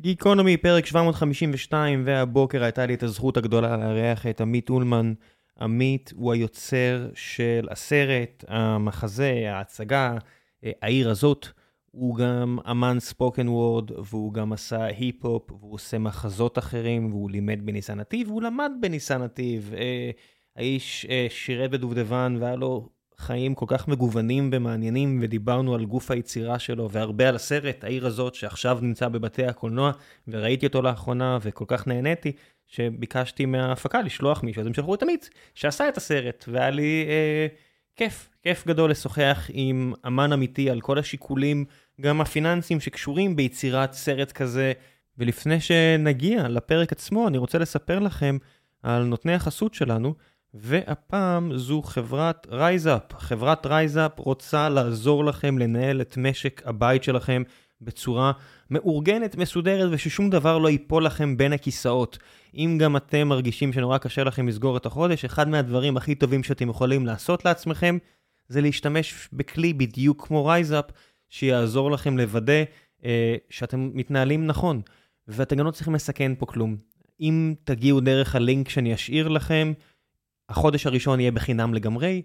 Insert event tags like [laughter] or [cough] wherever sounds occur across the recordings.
גיקונומי, פרק 752, והבוקר הייתה לי את הזכות הגדולה לארח את עמית אולמן. עמית הוא היוצר של הסרט, המחזה, ההצגה, אה, העיר הזאת. הוא גם אמן ספוקן וורד, והוא גם עשה היפ-הופ, והוא עושה מחזות אחרים, והוא לימד בניסן נתיב, והוא למד בניסן נתיב. אה, האיש אה, שירת בדובדבן, והיה לו חיים כל כך מגוונים ומעניינים, ודיברנו על גוף היצירה שלו, והרבה על הסרט, העיר הזאת, שעכשיו נמצא בבתי הקולנוע, וראיתי אותו לאחרונה, וכל כך נהניתי, שביקשתי מההפקה לשלוח מישהו, אז הם שלחו את עמית, שעשה את הסרט, והיה לי אה, כיף, כיף גדול לשוחח עם אמן אמיתי על כל השיקולים, גם הפיננסיים שקשורים ביצירת סרט כזה. ולפני שנגיע לפרק עצמו, אני רוצה לספר לכם על נותני החסות שלנו. והפעם זו חברת RiseUp. חברת RiseUp רוצה לעזור לכם לנהל את משק הבית שלכם בצורה מאורגנת, מסודרת, וששום דבר לא ייפול לכם בין הכיסאות. אם גם אתם מרגישים שנורא קשה לכם לסגור את החודש, אחד מהדברים הכי טובים שאתם יכולים לעשות לעצמכם, זה להשתמש בכלי בדיוק כמו RiseUp, שיעזור לכם לוודא אה, שאתם מתנהלים נכון. ואתם גם לא צריכים לסכן פה כלום. אם תגיעו דרך הלינק שאני אשאיר לכם, החודש הראשון יהיה בחינם לגמרי,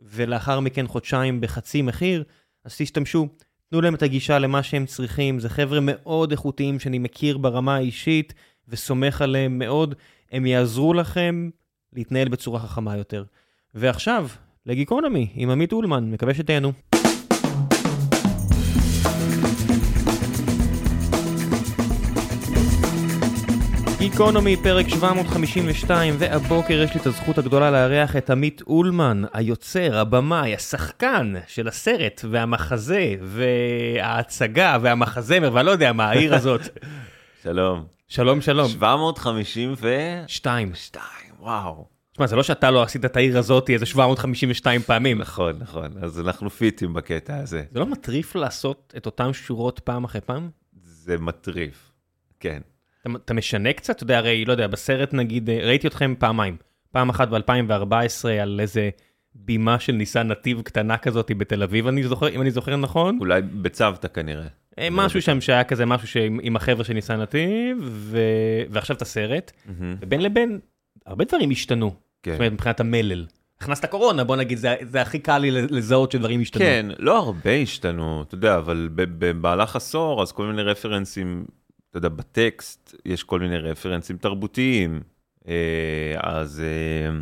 ולאחר מכן חודשיים בחצי מחיר, אז תשתמשו, תנו להם את הגישה למה שהם צריכים, זה חבר'ה מאוד איכותיים שאני מכיר ברמה האישית, וסומך עליהם מאוד, הם יעזרו לכם להתנהל בצורה חכמה יותר. ועכשיו, לגיקונומי, עם עמית אולמן, מקווה שתהנו. גיקונומי, פרק 752, והבוקר יש לי את הזכות הגדולה לארח את עמית אולמן, היוצר, הבמאי, השחקן של הסרט והמחזה וההצגה והמחזמר ואני לא יודע מה, העיר הזאת. [laughs] שלום. שלום, שלום. 752, שתיים. וואו. תשמע, זה לא שאתה לא עשית את העיר הזאת איזה 752 פעמים. נכון, נכון, אז אנחנו פיטים בקטע הזה. זה לא מטריף לעשות את אותן שורות פעם אחרי פעם? זה מטריף, כן. אתה, אתה משנה קצת? אתה יודע, הרי, לא יודע, בסרט נגיד, אה, ראיתי אתכם פעמיים. פעם אחת ב-2014 על איזה בימה של ניסן נתיב קטנה כזאת בתל אביב, אני זוכר, אם אני זוכר נכון. אולי בצוותא כנראה. אה, משהו שם שהיה כזה משהו שעם, עם החבר'ה של ניסן נתיב, ו... ועכשיו את הסרט. מהמם. ובין לבין, הרבה דברים השתנו. כן. זאת אומרת, מבחינת המלל. הכנסת קורונה, בוא נגיד, זה, זה הכי קל לי לזהות שדברים השתנו. כן, לא הרבה השתנו, אתה יודע, אבל במהלך עשור, אז כל מיני רפרנסים, אתה יודע, בטקסט יש כל מיני רפרנסים תרבותיים. אה, אז אה,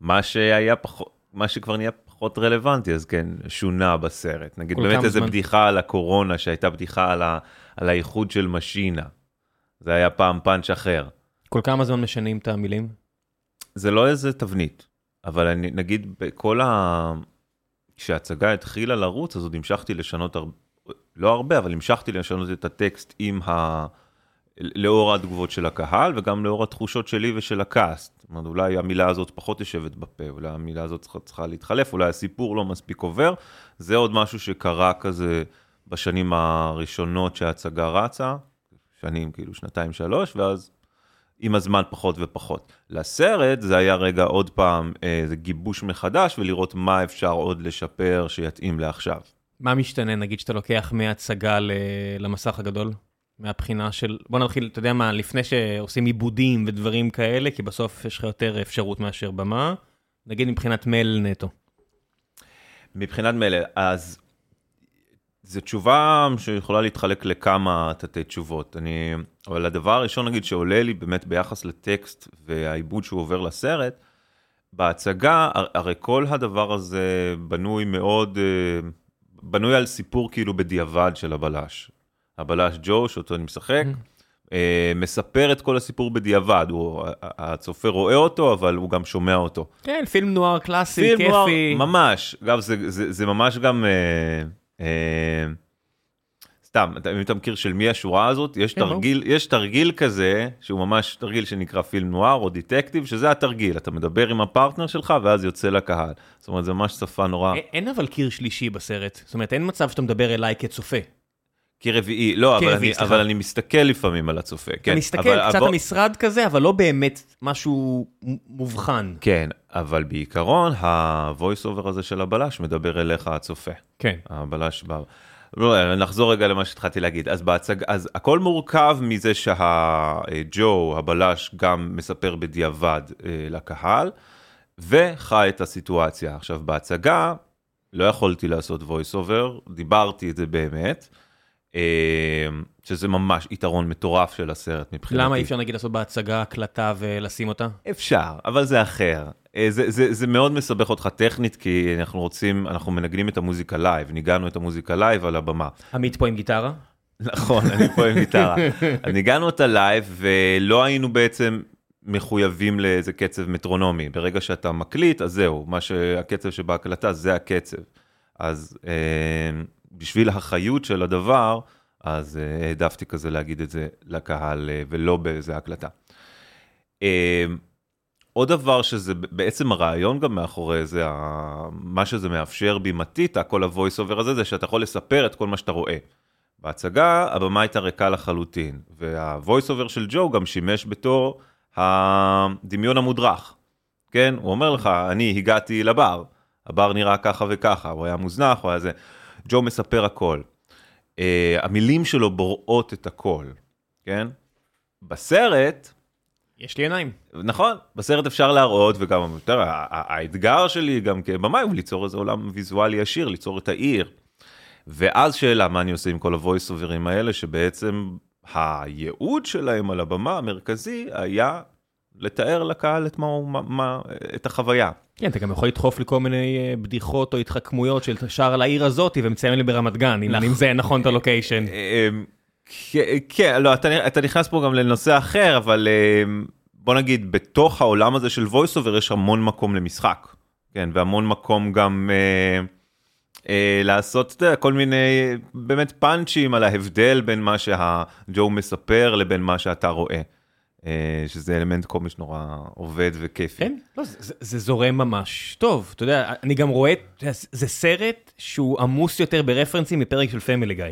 מה שהיה פחות, מה שכבר נהיה פחות רלוונטי, אז כן, שונה בסרט. נגיד באמת איזה זמן? בדיחה על הקורונה, שהייתה בדיחה על, ה, על האיחוד של משינה. זה היה פעם פאנץ' אחר. כל כמה זמן משנים את המילים? זה לא איזה תבנית, אבל אני, נגיד בכל ה... כשההצגה התחילה לרוץ, אז עוד המשכתי לשנות, הר... לא הרבה, אבל המשכתי לשנות את הטקסט עם ה... לאור התגובות של הקהל, וגם לאור התחושות שלי ושל הקאסט. זאת אומרת, אולי המילה הזאת פחות יושבת בפה, אולי המילה הזאת צריכה, צריכה להתחלף, אולי הסיפור לא מספיק עובר. זה עוד משהו שקרה כזה בשנים הראשונות שההצגה רצה, שנים כאילו שנתיים שלוש, ואז עם הזמן פחות ופחות. לסרט זה היה רגע עוד פעם איזה גיבוש מחדש ולראות מה אפשר עוד לשפר שיתאים לעכשיו. מה משתנה, נגיד, שאתה לוקח מהצגה. למסך הגדול? מהבחינה של, בוא נתחיל, אתה יודע מה, לפני שעושים עיבודים ודברים כאלה, כי בסוף יש לך יותר אפשרות מאשר במה, נגיד מבחינת מייל נטו. מבחינת מלל, אז זו תשובה שיכולה להתחלק לכמה תתי תשובות. אני, אבל הדבר הראשון, נגיד, שעולה לי באמת ביחס לטקסט והעיבוד שהוא עובר לסרט, בהצגה, הר- הרי כל הדבר הזה בנוי מאוד, אה, בנוי על סיפור כאילו בדיעבד של הבלש. הבלש ג'ו, שאותו אני משחק, אה, מספר את כל הסיפור בדיעבד, הוא, הצופה רואה אותו, אבל הוא גם שומע אותו. כן, פילם נוער קלאסי, פילם כיפי. נוער, ממש. אגב, זה, זה, זה ממש גם... אה, אה, סתם, אם אתה מכיר של מי השורה הזאת, יש כן, תרגיל, יש תרגיל כזה, שהוא ממש תרגיל שנקרא פילם נוער או דטקטיב, שזה התרגיל, אתה מדבר עם הפרטנר שלך ואז יוצא לקהל. זאת אומרת, זה ממש שפה נורא... אין- אין אבל קיר שלישי בסרט, זאת אומרת, אין מצב שאתה מדבר אליי כצופה. כרביעי, לא, אבל, כרביעי, אני, סליחה. אבל אני מסתכל לפעמים על הצופה. כן, אתה מסתכל, אבל, קצת אבל, המשרד כזה, אבל לא באמת משהו מובחן. כן, אבל בעיקרון, ה-voice over הזה של הבלש מדבר אליך הצופה. כן. הבלש בא... לא, נחזור רגע למה שהתחלתי להגיד. אז בהצג... אז הכל מורכב מזה שהג'ו, הבלש, גם מספר בדיעבד אה, לקהל, וחי את הסיטואציה. עכשיו, בהצגה לא יכולתי לעשות voice over, דיברתי את זה באמת, שזה ממש יתרון מטורף של הסרט מבחינתי. למה אי אפשר נגיד לעשות בהצגה הקלטה ולשים אותה? אפשר, אבל זה אחר. אה, זה, זה, זה מאוד מסבך אותך טכנית, כי אנחנו רוצים, אנחנו מנגנים את המוזיקה live, ניגנו את המוזיקה live על הבמה. עמית פה עם גיטרה? נכון, אני פה עם גיטרה. [laughs] ניגנו אותה live, ולא היינו בעצם מחויבים לאיזה קצב מטרונומי. ברגע שאתה מקליט, אז זהו, מה שהקצב שבהקלטה זה הקצב. אז אה, בשביל החיות של הדבר, אז אה, העדפתי כזה להגיד את זה לקהל, אה, ולא באיזה הקלטה. אה, עוד דבר שזה בעצם הרעיון גם מאחורי זה, מה שזה מאפשר בימתית, כל ה-voice over הזה, זה שאתה יכול לספר את כל מה שאתה רואה. בהצגה הבמה הייתה ריקה לחלוטין, וה-voice over של ג'ו גם שימש בתור הדמיון המודרך. כן, הוא אומר לך, אני הגעתי לבר, הבר נראה ככה וככה, הוא היה מוזנח, הוא היה זה. ג'ו מספר הכל. Uh, המילים שלו בוראות את הכל, כן? בסרט, יש לי עיניים. נכון, בסרט אפשר להראות, וגם יותר, האתגר שלי גם כבמאי הוא ליצור איזה עולם ויזואלי ישיר, ליצור את העיר. ואז שאלה, מה אני עושה עם כל ה-voice overים האלה, שבעצם הייעוד שלהם על הבמה המרכזי היה לתאר לקהל את, מה, מה, מה, את החוויה. כן, אתה גם יכול לדחוף לכל מיני אה, בדיחות או התחכמויות של שער על העיר הזאת ומציין לי ברמת גן, אם נכון. זה נכון את הלוקיישן. אה, אמ, כן, לא, אתה, אתה נכנס פה גם לנושא אחר, אבל בוא נגיד, בתוך העולם הזה של voice over יש המון מקום למשחק, כן, והמון מקום גם אה, אה, לעשות, אתה יודע, כל מיני באמת פאנצ'ים על ההבדל בין מה שהג'ו מספר לבין מה שאתה רואה. אה, שזה אלמנט קומי שנורא עובד וכיפי. כן, לא, זה, זה זורם ממש טוב. אתה יודע, אני גם רואה, זה סרט שהוא עמוס יותר ברפרנסים מפרק של פמילי גיא.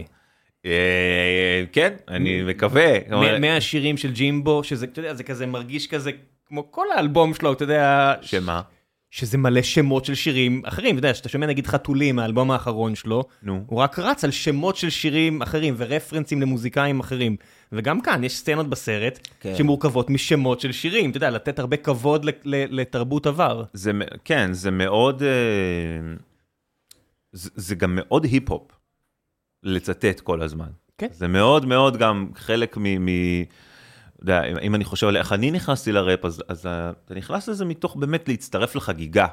אה, כן, אני מקווה. מהשירים של ג'ימבו, שזה, אתה יודע, זה כזה מרגיש כזה, כמו כל האלבום שלו, אתה יודע... שמה? שזה מלא שמות של שירים אחרים, אתה יודע, שאתה שומע נגיד חתולים מהאלבום האחרון שלו, נו. הוא רק רץ על שמות של שירים אחרים ורפרנסים למוזיקאים אחרים. וגם כאן יש סצנות בסרט כן. שמורכבות משמות של שירים, אתה יודע, לתת הרבה כבוד לתרבות עבר. זה, כן, זה מאוד, אה, זה, זה גם מאוד היפ-הופ. לצטט כל הזמן. כן. זה מאוד מאוד גם חלק מ... מ יודע, אם אני חושב על איך אני נכנסתי לראפ, אז, אז אתה נכנס לזה מתוך באמת להצטרף לחגיגה.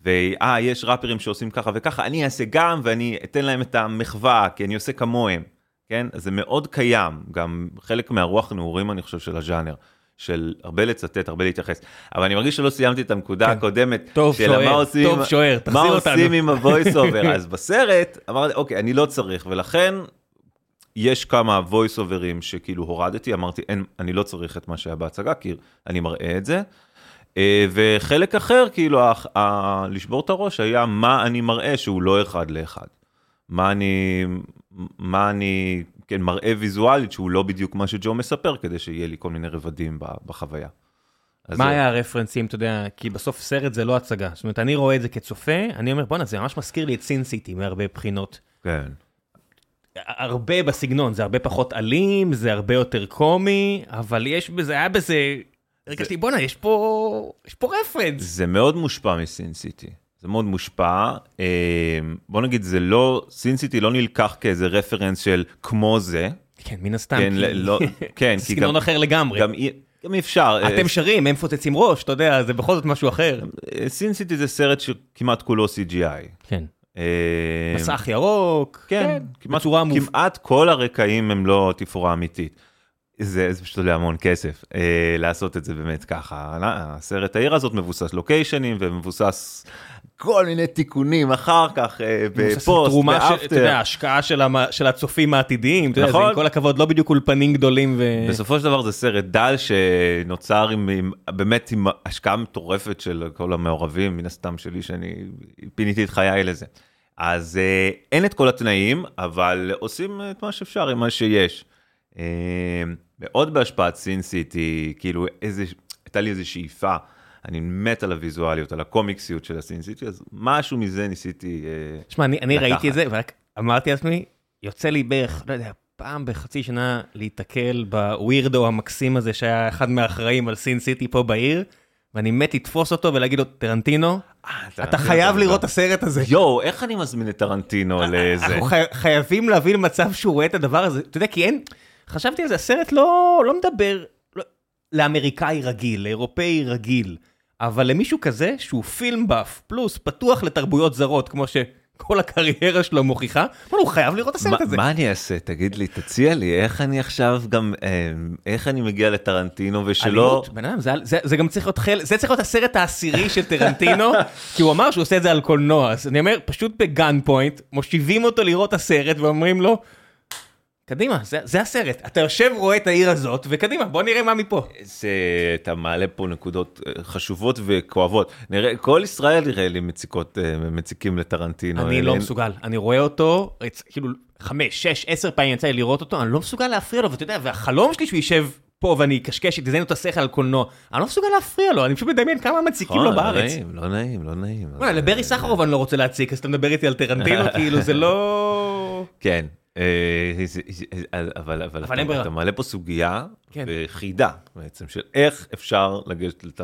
ואה, יש ראפרים שעושים ככה וככה, אני אעשה גם ואני אתן להם את המחווה, כי אני עושה כמוהם, כן? זה מאוד קיים, גם חלק מהרוח נעורים, אני חושב, של הז'אנר. של הרבה לצטט, הרבה להתייחס. אבל אני מרגיש שלא סיימתי את הנקודה כן. הקודמת. טוב, שוער, מה עושים, טוב, שוער, תחזיר אותנו. מה עושים עם ה-voice over? [laughs] אז בסרט, אמרתי, אוקיי, אני לא צריך, ולכן יש כמה voice overים שכאילו הורדתי, אמרתי, אין, אני לא צריך את מה שהיה בהצגה, כי אני מראה את זה. אה, וחלק אחר, כאילו, ה, ה, לשבור את הראש היה מה אני מראה שהוא לא אחד לאחד. מה אני, מה אני כן, מראה ויזואלית שהוא לא בדיוק מה שג'ו מספר, כדי שיהיה לי כל מיני רבדים בחוויה. מה היה הרפרנסים, אתה יודע, כי בסוף סרט זה לא הצגה. זאת אומרת, אני רואה את זה כצופה, אני אומר, בואנה, זה ממש מזכיר לי את סין סיטי מהרבה בחינות. כן. הרבה בסגנון, זה הרבה פחות אלים, זה הרבה יותר קומי, אבל יש בזה, היה בזה, הרגשתי, בואנה, יש פה, יש פה רפרנס. זה מאוד מושפע מסין סיטי. זה מאוד מושפע. אה, בוא נגיד, זה לא, סינסיטי לא נלקח כאיזה רפרנס של כמו זה. כן, מן הסתם. כן, כי... לא, כן, סגנון אחר לגמרי. גם, גם אפשר. אתם שרים, הם מפוצצים ראש, אתה יודע, זה בכל זאת משהו אחר. סינסיטי זה סרט שכמעט כולו CGI. כן. אה, מסך ירוק, כן, כן כמעט, כמעט כל הרקעים הם לא תפאורה אמיתית. זה, זה פשוט עולה המון כסף אה, לעשות את זה באמת ככה. הסרט העיר הזאת מבוסס לוקיישנים ומבוסס כל מיני תיקונים אחר כך אה, בפוסט, באפטר. אתה יודע, השקעה של, המ... של הצופים העתידיים, אתה יודע, זה עם נכון. כל הכבוד לא בדיוק אולפנים גדולים. ו... בסופו של דבר זה סרט דל שנוצר עם, עם באמת עם השקעה מטורפת של כל המעורבים, מן הסתם שלי שאני פיניתי את חיי לזה. אז אה, אין את כל התנאים, אבל עושים את מה שאפשר עם מה שיש. אה, מאוד בהשפעת סין סיטי, כאילו איזה, הייתה לי איזו שאיפה. אני מת על הוויזואליות, על הקומיקסיות של הסין סיטי, אז משהו מזה ניסיתי לקחת. שמע, אני, אני ראיתי את זה, ורק אמרתי לעצמי, יוצא לי בערך, לא יודע, פעם בחצי שנה להיתקל בווירדו המקסים הזה שהיה אחד מהאחראים על סין סיטי פה בעיר, ואני מת לתפוס אותו ולהגיד לו, טרנטינו, אה, אתה חייב לראות את הסרט הזה. יואו, איך אני מזמין את טרנטינו לזה? אנחנו חי- חייבים להביא למצב שהוא רואה את הדבר הזה, אתה יודע, כי אין, חשבתי על זה, הסרט לא, לא מדבר לא, לאמריקאי רגיל, לאירופאי רגיל, אבל למישהו כזה שהוא פילם באף, פלוס פתוח לתרבויות זרות, כמו שכל הקריירה שלו מוכיחה, הוא חייב לראות את הסרט הזה. מה אני אעשה? תגיד לי, תציע לי, איך אני עכשיו גם, אה, איך אני מגיע לטרנטינו ושלא... בן אדם, זה, זה, זה גם צריך להיות חלק, זה צריך להיות הסרט העשירי של טרנטינו, [laughs] כי הוא אמר שהוא עושה את זה על קולנוע, אז אני אומר, פשוט בגן פוינט, מושיבים אותו לראות את הסרט ואומרים לו, קדימה, זה, זה הסרט, אתה יושב רואה את העיר הזאת, וקדימה, בוא נראה מה מפה. זה, אתה מעלה פה נקודות אה, חשובות וכואבות. נראה, כל ישראל נראה לי מציקות, אה, מציקים לטרנטינו. אני אין- לא אין- מסוגל, אני רואה אותו, כאילו, חמש, שש, עשר פעמים יצא לי לראות אותו, אני לא מסוגל להפריע לו, ואתה יודע, והחלום שלי שהוא יישב פה ואני אקשקש, יתזיין אותו השכל על קולנוע, אני לא מסוגל להפריע לו, אני פשוט מדמיין כמה מציקים לו נכון, לא בארץ. נעים, לא נעים, לא נעים. לברי סחרוב אני לא רוצה להציק, אז אתה מדבר איתי על טרנטינו, [laughs] כאילו זה לא... כן. אה, זה- זה- אבל אבל אבל ברירה. אתה מעלה פה סוגיה כן. וחידה בעצם של איך אפשר לגשת לת...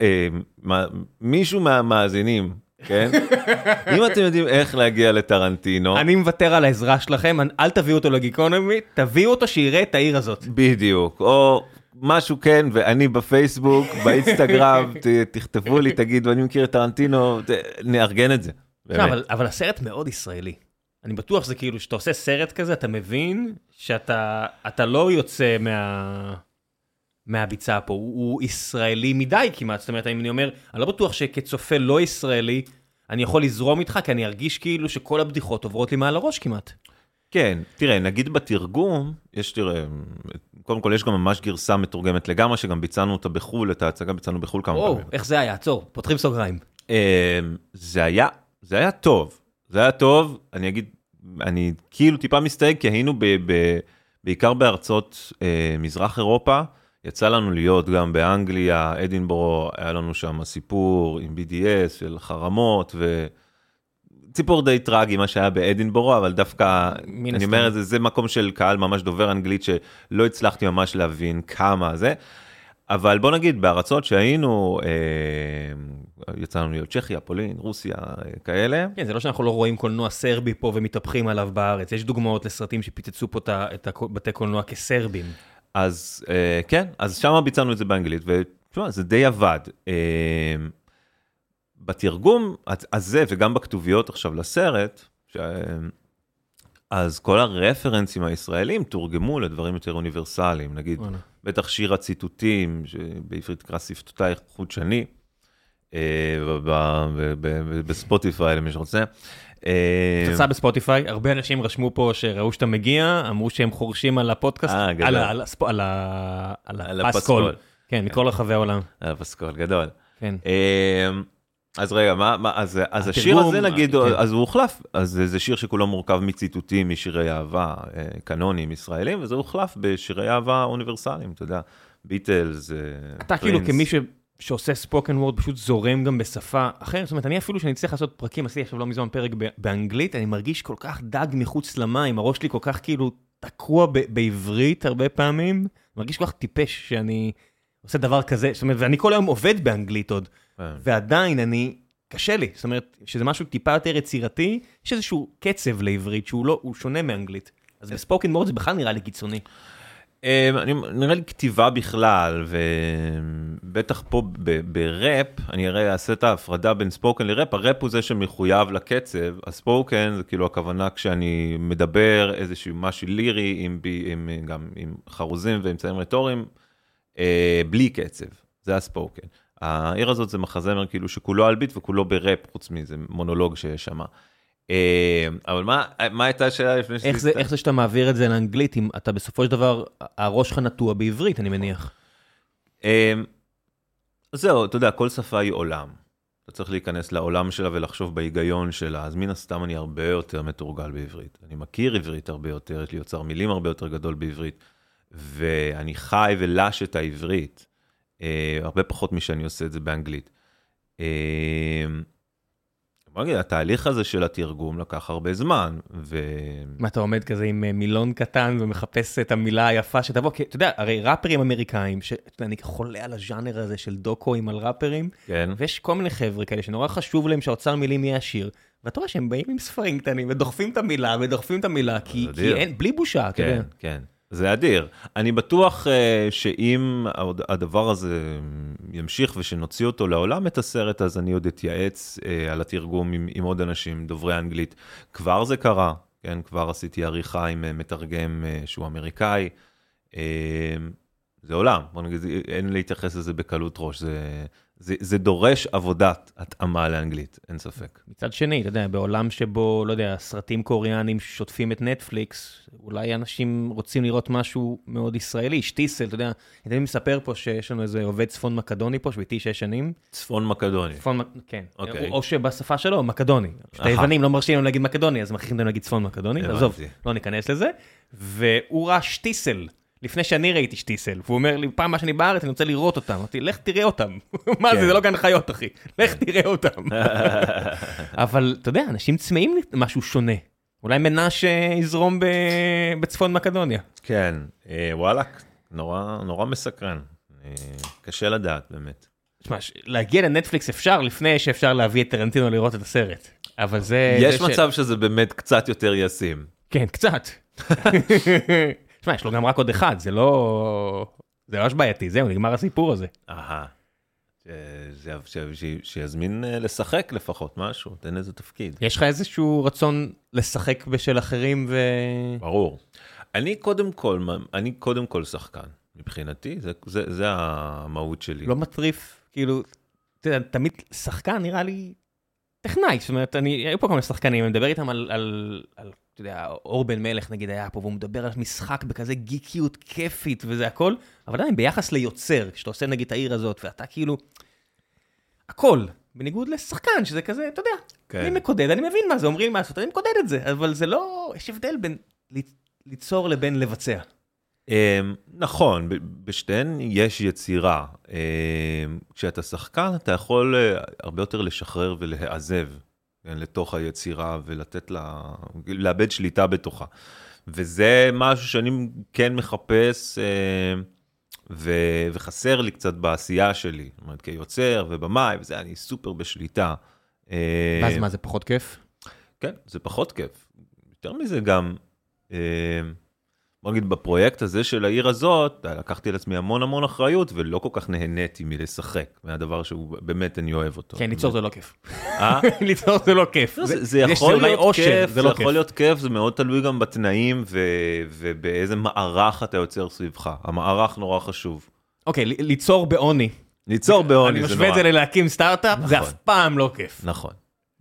אה, מה- מישהו מהמאזינים, כן? [laughs] אם אתם יודעים איך להגיע לטרנטינו, אני מוותר על העזרה שלכם, אל תביאו אותו לגיקונומי, תביאו אותו שיראה את העיר הזאת. בדיוק, או משהו כן, ואני בפייסבוק, [laughs] באינסטגרם, ת- תכתבו לי, תגידו, אני מכיר את טרנטינו, ת- נארגן את זה. לא. אבל, אבל הסרט מאוד ישראלי. אני בטוח שזה כאילו, כשאתה עושה סרט כזה, אתה מבין שאתה אתה לא יוצא מה... מהביצה פה, הוא, הוא ישראלי מדי כמעט, זאת אומרת, אם אני אומר, אני לא בטוח שכצופה לא ישראלי, אני יכול לזרום איתך, כי אני ארגיש כאילו שכל הבדיחות עוברות לי מעל הראש כמעט. כן, תראה, נגיד בתרגום, יש, תראה, קודם כל יש גם ממש גרסה מתורגמת לגמרי, שגם ביצענו אותה בחו"ל, את ההצגה ביצענו בחו"ל כמה פעמים. איך זה היה? עצור, פותחים סוגריים. אה, זה היה, זה היה טוב, זה היה טוב, אני אגיד, אני כאילו טיפה מסתייג, כי היינו ב, ב, בעיקר בארצות אה, מזרח אירופה, יצא לנו להיות גם באנגליה, אדינבורו, היה לנו שם סיפור עם BDS של חרמות, ו... סיפור די טרגי מה שהיה באדינבורו, אבל דווקא, אני הסתם. אומר את זה, זה מקום של קהל ממש דובר אנגלית שלא הצלחתי ממש להבין כמה זה. אבל בוא נגיד, בארצות שהיינו, אה, יצא לנו להיות צ'כיה, פולין, רוסיה, אה, כאלה, כן, זה לא שאנחנו לא רואים קולנוע סרבי פה ומתהפכים עליו בארץ, יש דוגמאות לסרטים שפיצצו פה את הבתי קולנוע כסרבים. אז אה, כן, אז שם ביצענו את זה באנגלית, ותשמע, זה די עבד. אה, בתרגום הזה וגם בכתוביות עכשיו לסרט, ש... אז כל הרפרנסים הישראלים תורגמו לדברים יותר אוניברסליים, נגיד, וואלה. בטח שיר הציטוטים, שבעברית נקרא שפתותייך חודשני, אה, בספוטיפיי למי שרוצה. אה, תוצאה בספוטיפיי, הרבה אנשים רשמו פה שראו שאתה מגיע, אמרו שהם חורשים על הפודקאסט, אה. על על על על על הפסקול. הפסקול. כן, מכל רחבי העולם. היה פסקול גדול. כן. אז רגע, מה, מה, אז, אז השיר הזה נגיד, כן. אז הוא הוחלף, אז זה- שיר שכולו מורכב מציטוטים משירי אהבה אה, קנונים ישראלים, וזה הוחלף בשירי אהבה אוניברסליים, אתה יודע, ביטלס, אה, אתה כאילו פרינס. כמי ש... שעושה ספוקן וורד פשוט זורם גם בשפה אחרת, זאת אומרת, אני אפילו שאני צריך לעשות פרקים, עשיתי עכשיו לא מזמן פרק באנגלית, אני מרגיש כל כך דג מחוץ למים, הראש שלי כל כך כאילו תקוע בעברית הרבה פעמים, מרגיש כל כך טיפש שאני עושה דבר כזה, זאת אומרת, ואני כל היום עובד באנגלית עוד. ועדיין אני, קשה לי, זאת אומרת, שזה משהו טיפה יותר יצירתי, יש איזשהו קצב לעברית שהוא לא, הוא שונה מאנגלית. אז בספוקן וורד זה בכלל נראה לי קיצוני. אמ, אני, נראה לי כתיבה בכלל, ובטח פה ב- בראפ, אני הרי אעשה את ההפרדה בין ספוקן לראפ, הראפ הוא זה שמחויב לקצב, הספוקן זה כאילו הכוונה כשאני מדבר איזשהו משהו לירי, עם, בי- עם, גם עם חרוזים ואמצעים רטוריים, אה, בלי קצב, זה הספוקן. העיר הזאת זה מחזמר כאילו שכולו על ביט וכולו בראפ, חוץ מזה מונולוג שיש שם. אה, אבל מה, מה הייתה השאלה לפני איך זה, איך זה שאתה מעביר את זה לאנגלית, אם אתה בסופו של דבר, הראש שלך נטוע בעברית, אני מניח. אמ, זהו, אתה יודע, כל שפה היא עולם. אתה צריך להיכנס לעולם שלה ולחשוב בהיגיון שלה, אז מן הסתם אני הרבה יותר מתורגל בעברית. אני מכיר עברית הרבה יותר, יש לי אוצר מילים הרבה יותר גדול בעברית, ואני חי ולש את העברית, אה, הרבה פחות משאני עושה את זה באנגלית. אה, בוא נגיד, התהליך הזה של התרגום לקח הרבה זמן, ו... מה אתה עומד כזה עם אה, מילון קטן ומחפש את המילה היפה שתבוא, כי אתה יודע, הרי ראפרים אמריקאים, שאני חולה על הז'אנר הזה של דוקואים על ראפרים, כן. ויש כל מיני חבר'ה כאלה שנורא חשוב להם שהאוצר מילים יהיה עשיר, ואתה רואה שהם באים עם ספרים קטנים ודוחפים את המילה ודוחפים את המילה, כי, כי אין, בלי בושה, אתה כן, יודע. כן. זה אדיר. אני בטוח uh, שאם הדבר הזה ימשיך ושנוציא אותו לעולם את הסרט, אז אני עוד אתייעץ uh, על התרגום עם, עם עוד אנשים דוברי אנגלית. כבר זה קרה, כן? כבר עשיתי עריכה עם uh, מתרגם שהוא אמריקאי. זה עולם, אין להתייחס לזה בקלות ראש. זה, זה, זה דורש עבודת התאמה לאנגלית, אין ספק. מצד שני, אתה יודע, בעולם שבו, לא יודע, סרטים קוריאנים שוטפים את נטפליקס, אולי אנשים רוצים לראות משהו מאוד ישראלי, שטיסל, אתה יודע, אני מספר פה שיש לנו איזה עובד צפון מקדוני פה, שהוא איתי שש שנים, צפון מקדוני. צפון, כן, אוקיי. או, שבשפה שלו, מקדוני. פשוט. היוונים לא מרשים לנו להגיד מקדוני, אז מכריחים אותנו להגיד צפון מקדוני. עזוב, לא ניכנס לזה. והוא ראה שטיסל, לפני שאני ראיתי שטיסל, והוא אומר לי, פעם מה שאני בארץ, אני רוצה לראות אותם. אמרתי, לך תראה אותם. [laughs] מה כן. זה, זה לא גן חיות, אחי. לך תראה אותם. [laughs] אבל אתה יודע, אנשים צמאים למשהו שונה. אולי מנשה יזרום ב... בצפון מקדוניה. כן, אה, וואלאק, נורא, מסקרן. אה, קשה לדעת, באמת. תשמע, להגיע לנטפליקס אפשר לפני שאפשר להביא את טרנטינו לראות את הסרט. אבל זה... יש זה ש- מצב שזה באמת קצת יותר ישים. כן, קצת. [laughs] תשמע, יש לו גם רק עוד אחד, זה לא... זה ממש בעייתי, זהו, נגמר הסיפור הזה. אהה. ש- ש- ש- ש- שיזמין אה, לשחק לפחות משהו, תן איזה תפקיד. יש לך איזשהו רצון לשחק בשל אחרים ו... ברור. אני קודם כל, אני קודם כל שחקן, מבחינתי, זה, זה, זה המהות שלי. לא מטריף, כאילו, אתה יודע, תמיד שחקן נראה לי טכנאי, זאת אומרת, אני, היו פה מיני שחקנים, אני מדבר איתם על, על, על, אתה יודע, אור בן מלך נגיד היה פה, והוא מדבר על משחק בכזה גיקיות כיפית וזה הכל, אבל עדיין ביחס ליוצר, כשאתה עושה נגיד את העיר הזאת, ואתה כאילו, הכל, בניגוד לשחקן, שזה כזה, אתה יודע, כן. אני מקודד, אני מבין מה זה, אומרים מה לעשות, אני מקודד את זה, אבל זה לא, יש הבדל בין ליצ- ליצור לבין לבצע. אמ, נכון, בשתיהן יש יצירה. אמ, כשאתה שחקן, אתה יכול אה, הרבה יותר לשחרר ולהיעזב כן, לתוך היצירה ולתת לה, לאבד שליטה בתוכה. וזה משהו שאני כן מחפש אה, ו, וחסר לי קצת בעשייה שלי. זאת אומרת, כיוצר ובמאי וזה, אני סופר בשליטה. אה, ואז מה, זה פחות כיף? כן, זה פחות כיף. יותר מזה גם, אה, בוא נגיד, בפרויקט הזה של העיר הזאת, לקחתי על עצמי המון המון אחריות, ולא כל כך נהניתי מלשחק, מהדבר שהוא באמת, אני אוהב אותו. כן, ליצור זה לא כיף. אה? [laughs] ליצור זה לא כיף. לא, זה, יכול להיות כיף, זה לא יכול. להיות כיף, זה מאוד תלוי גם בתנאים ובאיזה מערך אתה יוצר סביבך. המערך נורא חשוב. אוקיי, ליצור בעוני. ליצור בעוני אני זה משווה נורא. את זה ללהקים סטארט-אפ, זה נכון. אף פעם לא כיף. נכון.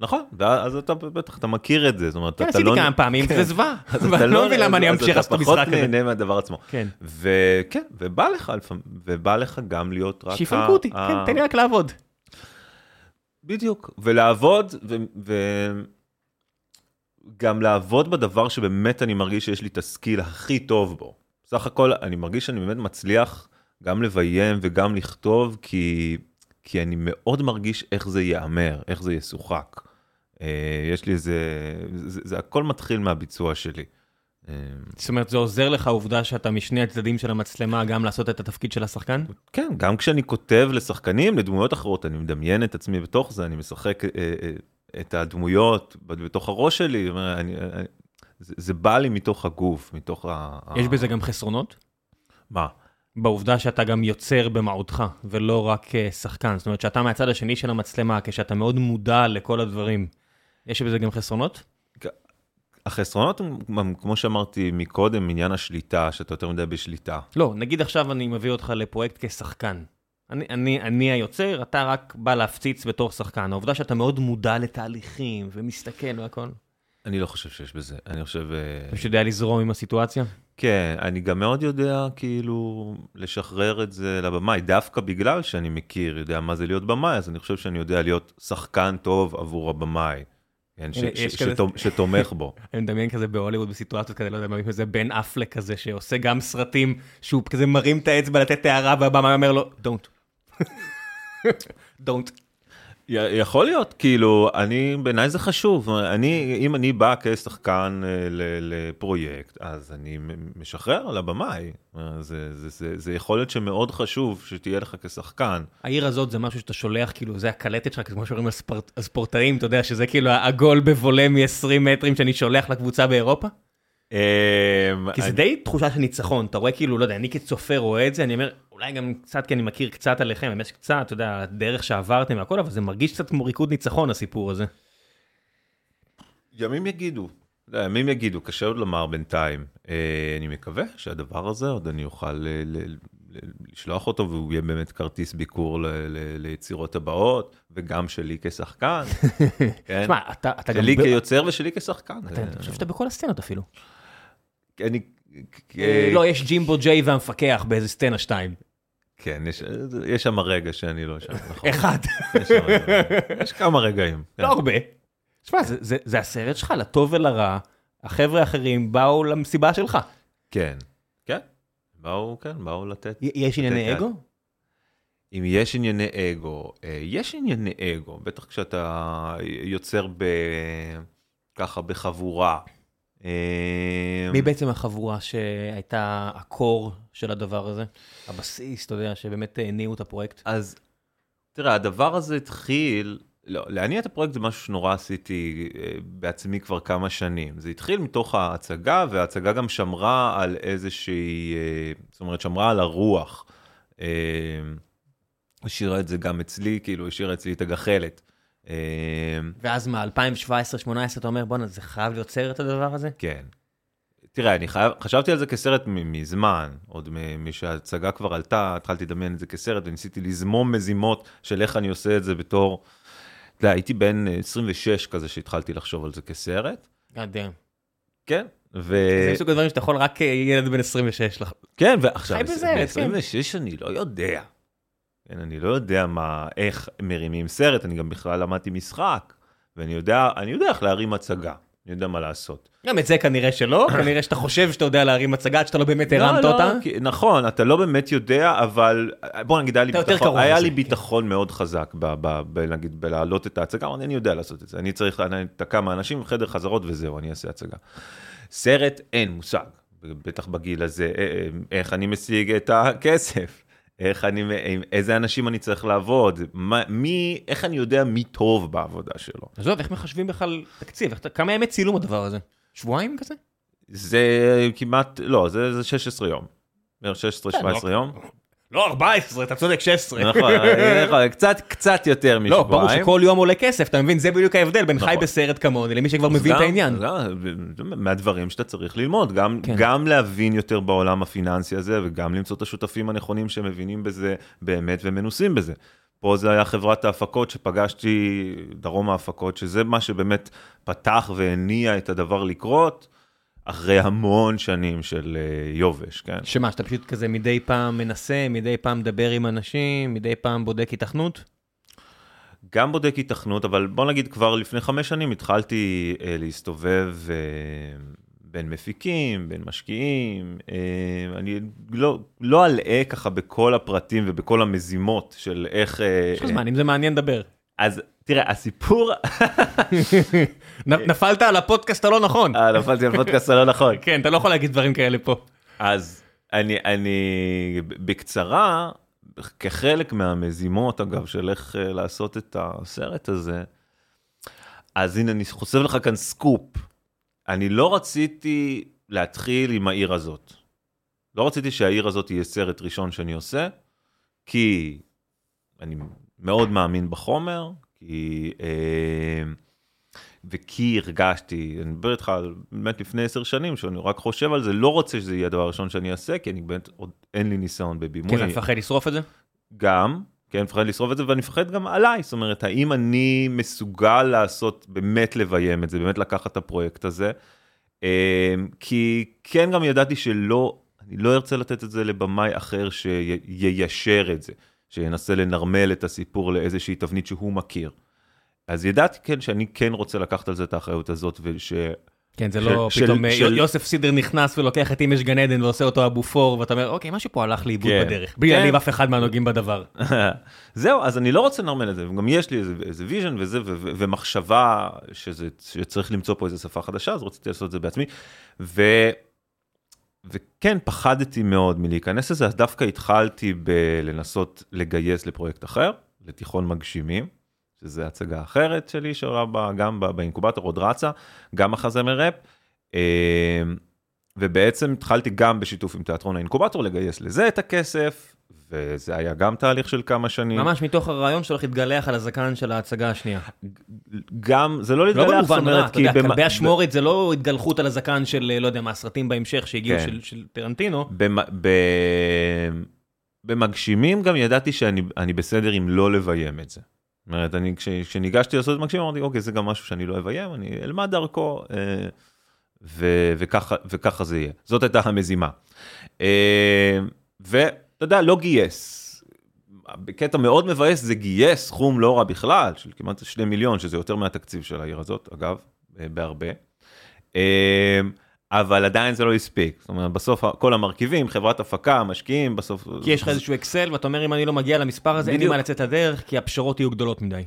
נכון, ואז אתה בטח, אתה מכיר את זה, זאת אומרת, כן, אתה עשיתי לא... כמה פעמים, כן. זה זוועה. אז אתה [laughs] ואני לא מבין למה אני אז אמשיך לעשות את אתה פחות המשחק הזה. נהנה מהדבר עצמו. כן. וכן, ובא לך לפעמים, ובא לך גם להיות רק... שיפנקו אותי, כן, תן לי רק לעבוד. בדיוק, ולעבוד, וגם לעבוד בדבר שבאמת אני מרגיש שיש לי את הסקיל הכי טוב בו. סך הכל, אני מרגיש שאני באמת מצליח גם לביים וגם לכתוב, כי, כי אני מאוד מרגיש איך זה ייאמר, איך זה ישוחק. אה, יש לי איזה, זה, זה הכל מתחיל מהביצוע שלי. אה, זאת אומרת, זה עוזר לך העובדה שאתה משני הצדדים של המצלמה גם לעשות את התפקיד של השחקן? כן, גם כשאני כותב לשחקנים, לדמויות אחרות, אני מדמיין את עצמי בתוך זה, אני משחק אה, אה, את הדמויות בתוך הראש שלי, אני, אני, זה, זה בא לי מתוך הגוף, מתוך ה... יש בזה גם חסרונות? מה? בעובדה שאתה גם יוצר במהותך, ולא רק אה, שחקן. זאת אומרת, שאתה מהצד השני של המצלמה, כשאתה מאוד מודע לכל הדברים, יש בזה גם חסרונות? החסרונות הם, כמו שאמרתי מקודם, עניין השליטה, שאתה יותר מדי בשליטה. לא, נגיד עכשיו אני מביא אותך לפרויקט כשחקן. אני, אני, אני היוצר, אתה רק בא להפציץ בתור שחקן. העובדה שאתה מאוד מודע לתהליכים ומסתכל והכל. אני לא חושב שיש בזה, אני חושב... אה, אתה פשוט יודע לזרום עם הסיטואציה? כן, אני גם מאוד יודע כאילו לשחרר את זה לבמאי, דווקא בגלל שאני מכיר, יודע מה זה להיות במאי, אז אני חושב שאני יודע להיות שחקן טוב עבור הבמאי. כן, ש- ש- כזה- שתומ- שתומך בו. [laughs] אני מדמיין כזה בהוליווד בסיטואציות כזה, לא יודע, מראים איזה בן אפלק כזה שעושה גם סרטים, שהוא כזה מרים את האצבע לתת הערה והבמה אומר לו, don't. [laughs] don't. יכול להיות, כאילו, אני, בעיניי זה חשוב. אני, אם אני בא כשחקן אה, לפרויקט, אז אני משחרר לבמאי. אה, זה, זה, זה, זה יכול להיות שמאוד חשוב שתהיה לך כשחקן. העיר הזאת זה משהו שאתה שולח, כאילו, זה הקלטת שלך, כמו שאומרים הספורט- הספורטאים, אתה יודע שזה כאילו הגול בבולה מ-20 מטרים שאני שולח לקבוצה באירופה? אה, כי זה די תחושה של ניצחון, אתה רואה כאילו, לא יודע, אני כצופה רואה את זה, אני אומר, אולי גם קצת כי אני מכיר קצת עליכם, באמת שקצת, אתה יודע, הדרך שעברתם והכל, אבל זה מרגיש קצת כמו ריקוד ניצחון הסיפור הזה. ימים יגידו, לא, ימים יגידו, קשה עוד לומר בינתיים. אה, אני מקווה שהדבר הזה עוד אני אוכל ל- לשלוח אותו והוא יהיה באמת כרטיס ביקור ל- ל- ליצירות הבאות, וגם שלי כשחקן. [laughs] כן? תשמע, אתה אתה גם... שלי כיוצר ושלי כשחקן. אתה- אני חושב שאתה בכל הסצנות אפילו. אני... לא, יש ג'ימבו ג'יי והמפקח באיזה סצנה שתיים. כן, יש- יש שם רגע שאני לא שם, נכון. אחד. יש שם. יש כמה רגעים. כן. לא הרבה. תשמע, זה- זה- זה הסרט שלך, לטוב ולרע. החבר'ה האחרים באו למסיבה שלך. כן, כן. באו, כן, באו לתת. יש ענייני יד. אגו? אם יש ענייני אגו, אה, יש ענייני אגו, בטח כשאתה יוצר ב... ככה בחבורה. אה, מי בעצם החבורה שהייתה הקור של הדבר הזה? הבסיס, אתה יודע, שבאמת הניעו את הפרויקט? אז תראה, הדבר הזה התחיל, לא, להניע את הפרויקט זה משהו שנורא עשיתי אה, בעצמי כבר כמה שנים. זה התחיל מתוך ההצגה, וההצגה גם שמרה על איזושהי, אה, זאת אומרת, שמרה על הרוח. אה, השאירה את זה גם אצלי, כאילו, השאירה אצלי את הגחלת. אה, ואז מה, 2017-2018 אתה אומר, בואנה, זה חייב להיות סרט הדבר הזה? כן. תראה, אני חייב, חשבתי על זה כסרט מזמן, עוד משההצגה כבר עלתה, התחלתי לדמיין את זה כסרט, וניסיתי לזמום מזימות של איך אני עושה את זה בתור, אתה יודע, הייתי בן אה, 26 כזה שהתחלתי לחשוב על זה כסרט, God damn. כן, ו... זה מסוג הדברים שאתה יכול רק אה, ילד בן 26 לח... כן, ועכשיו, חי בסרט, כן. ב-26 אני לא יודע. כן, אני לא יודע מה, איך מרימים סרט, אני גם בכלל למדתי משחק, ואני יודע, אני יודע איך להרים הצגה, אני יודע מה לעשות. גם את זה כנראה שלא, [coughs] כנראה שאתה חושב שאתה יודע להרים הצגה עד שאתה לא באמת הרמת לא, אותה. לא, כי, נכון, אתה לא באמת יודע, אבל בוא נגיד, היה לי ביטחון, היה לי כן. ביטחון מאוד חזק, ב, ב, ב, נגיד, בלהעלות את ההצגה, אמרתי, אני יודע לעשות את זה, אני צריך להיתקע מהאנשים, חדר חזרות וזהו, אני אעשה הצגה. סרט, אין מושג, בטח בגיל הזה, אה, אה, איך אני משיג את הכסף, איך אני, איזה אנשים אני צריך לעבוד, מה, מי, איך אני יודע מי טוב בעבודה שלו. עזוב, איך מחשבים בכלל תקציב? איך כמה ימי צילום הדבר הזה? שבועיים כזה? זה כמעט, לא, זה, זה 16 יום. בערך 16-17 יום. לא, 14, אתה צודק, 16. נכון, [laughs] קצת, קצת יותר משבועיים. לא, ברור שכל יום עולה כסף, אתה מבין? זה בדיוק ההבדל בין חי נכון. בסרט כמוני למי שכבר מבין את העניין. מהדברים שאתה צריך ללמוד, גם, כן. גם להבין יותר בעולם הפיננסי הזה, וגם למצוא את השותפים הנכונים שמבינים בזה באמת ומנוסים בזה. פה זה היה חברת ההפקות שפגשתי, דרום ההפקות, שזה מה שבאמת פתח והניע את הדבר לקרות, אחרי המון שנים של אה, יובש, כן? שמה, שאתה פשוט כזה מדי פעם מנסה, מדי פעם מדבר עם אנשים, מדי פעם בודק היתכנות? גם בודק היתכנות, אבל בוא נגיד כבר לפני חמש שנים התחלתי אה, להסתובב אה, בין מפיקים, בין משקיעים, אה, אני לא, לא אלאה ככה בכל הפרטים ובכל המזימות של איך... אה, יש לך זמן, אם זה מעניין, דבר. אז תראה, הסיפור, נפלת על הפודקאסט הלא נכון. אה, נפלתי על פודקאסט הלא נכון. כן, אתה לא יכול להגיד דברים כאלה פה. אז אני, אני בקצרה, כחלק מהמזימות, אגב, של איך אה, לעשות את הסרט הזה, אז הנה, אני חושף לך כאן סקופ. אני לא רציתי להתחיל עם העיר הזאת. לא רציתי שהעיר הזאת תהיה סרט ראשון שאני עושה, כי אני מאוד מאמין בחומר, כי... אה, וכי הרגשתי, אני מדבר איתך באמת לפני עשר שנים, שאני רק חושב על זה, לא רוצה שזה יהיה הדבר הראשון שאני אעשה, כי אני באמת עוד אין לי ניסיון בבימוי. כן, אתה מפחד לשרוף את זה? גם, כן, מפחד לשרוף את זה, ואני מפחד גם עליי, זאת אומרת, האם אני מסוגל לעשות, באמת לביים את זה, באמת לקחת את הפרויקט הזה, אה, כי כן גם ידעתי שלא, אני לא ארצה לתת את זה לבמאי אחר שיישר את זה, שינסה לנרמל את הסיפור לאיזושהי תבנית שהוא מכיר. אז ידעתי כן שאני כן רוצה לקחת על זה את האחריות הזאת, כן, זה לא של- פתאום אה, של- יוסף סידר נכנס ולוקח את אם יש גן עדן ועושה אותו בופור, ואתה אומר, אוקיי, משהו פה הלך לאיבוד כן. בדרך. בלי כן. להעליב אף אחד מהנוגעים בדבר. [laughs] זהו, אז אני לא רוצה לנרמל את זה, וגם יש לי איזה, איזה vision וזה, ו- ו- ומחשבה שזה, שצריך למצוא פה איזה שפה חדשה, אז רציתי לעשות את זה בעצמי. ו, וכן, פחדתי מאוד מלהיכנס לזה, אז דווקא התחלתי בלנסות לגייס לפרויקט אחר, לתיכון מגשימים, שזה הצגה אחרת שלי שעולה בה, גם באינקובטור, עוד רצה, גם מחזמר ראפ. אה, ובעצם התחלתי גם בשיתוף עם תיאטרון האינקובטור לגייס לזה את הכסף, וזה היה גם תהליך של כמה שנים. ממש מתוך הרעיון שלך להתגלח על הזקן של ההצגה השנייה. גם, זה לא לא להתגלח, זאת במובן רע, אתה יודע, כלבי אשמורת זה לא התגלחות על הזקן של, אה, לא יודע, מהסרטים בהמשך שהגיעו כן. של- של טרנטינו. במ- ב- במגשימים גם ידעתי שאני אני בסדר עם לא לביים את זה. זאת אומרת, אני, כש, כשניגשתי לעשות את מגשימים, אמרתי, אוקיי, זה גם משהו שאני לא אביים, אני אלמד דרכו, אה, ו, וככה, וככה זה יהיה. זאת הייתה המזימה. אה, ואתה יודע, לא גייס. בקטע מאוד מבאס זה גייס סכום לא רע בכלל, של כמעט 2 מיליון, שזה יותר מהתקציב של העיר הזאת, אגב, אה, בהרבה. אה, אבל עדיין זה לא הספיק. זאת אומרת, בסוף כל המרכיבים, חברת הפקה, משקיעים, בסוף... כי יש לך איזשהו אקסל ואתה אומר אם אני לא מגיע למספר הזה אין לי. מה לצאת לדרך כי הפשרות יהיו גדולות מדי.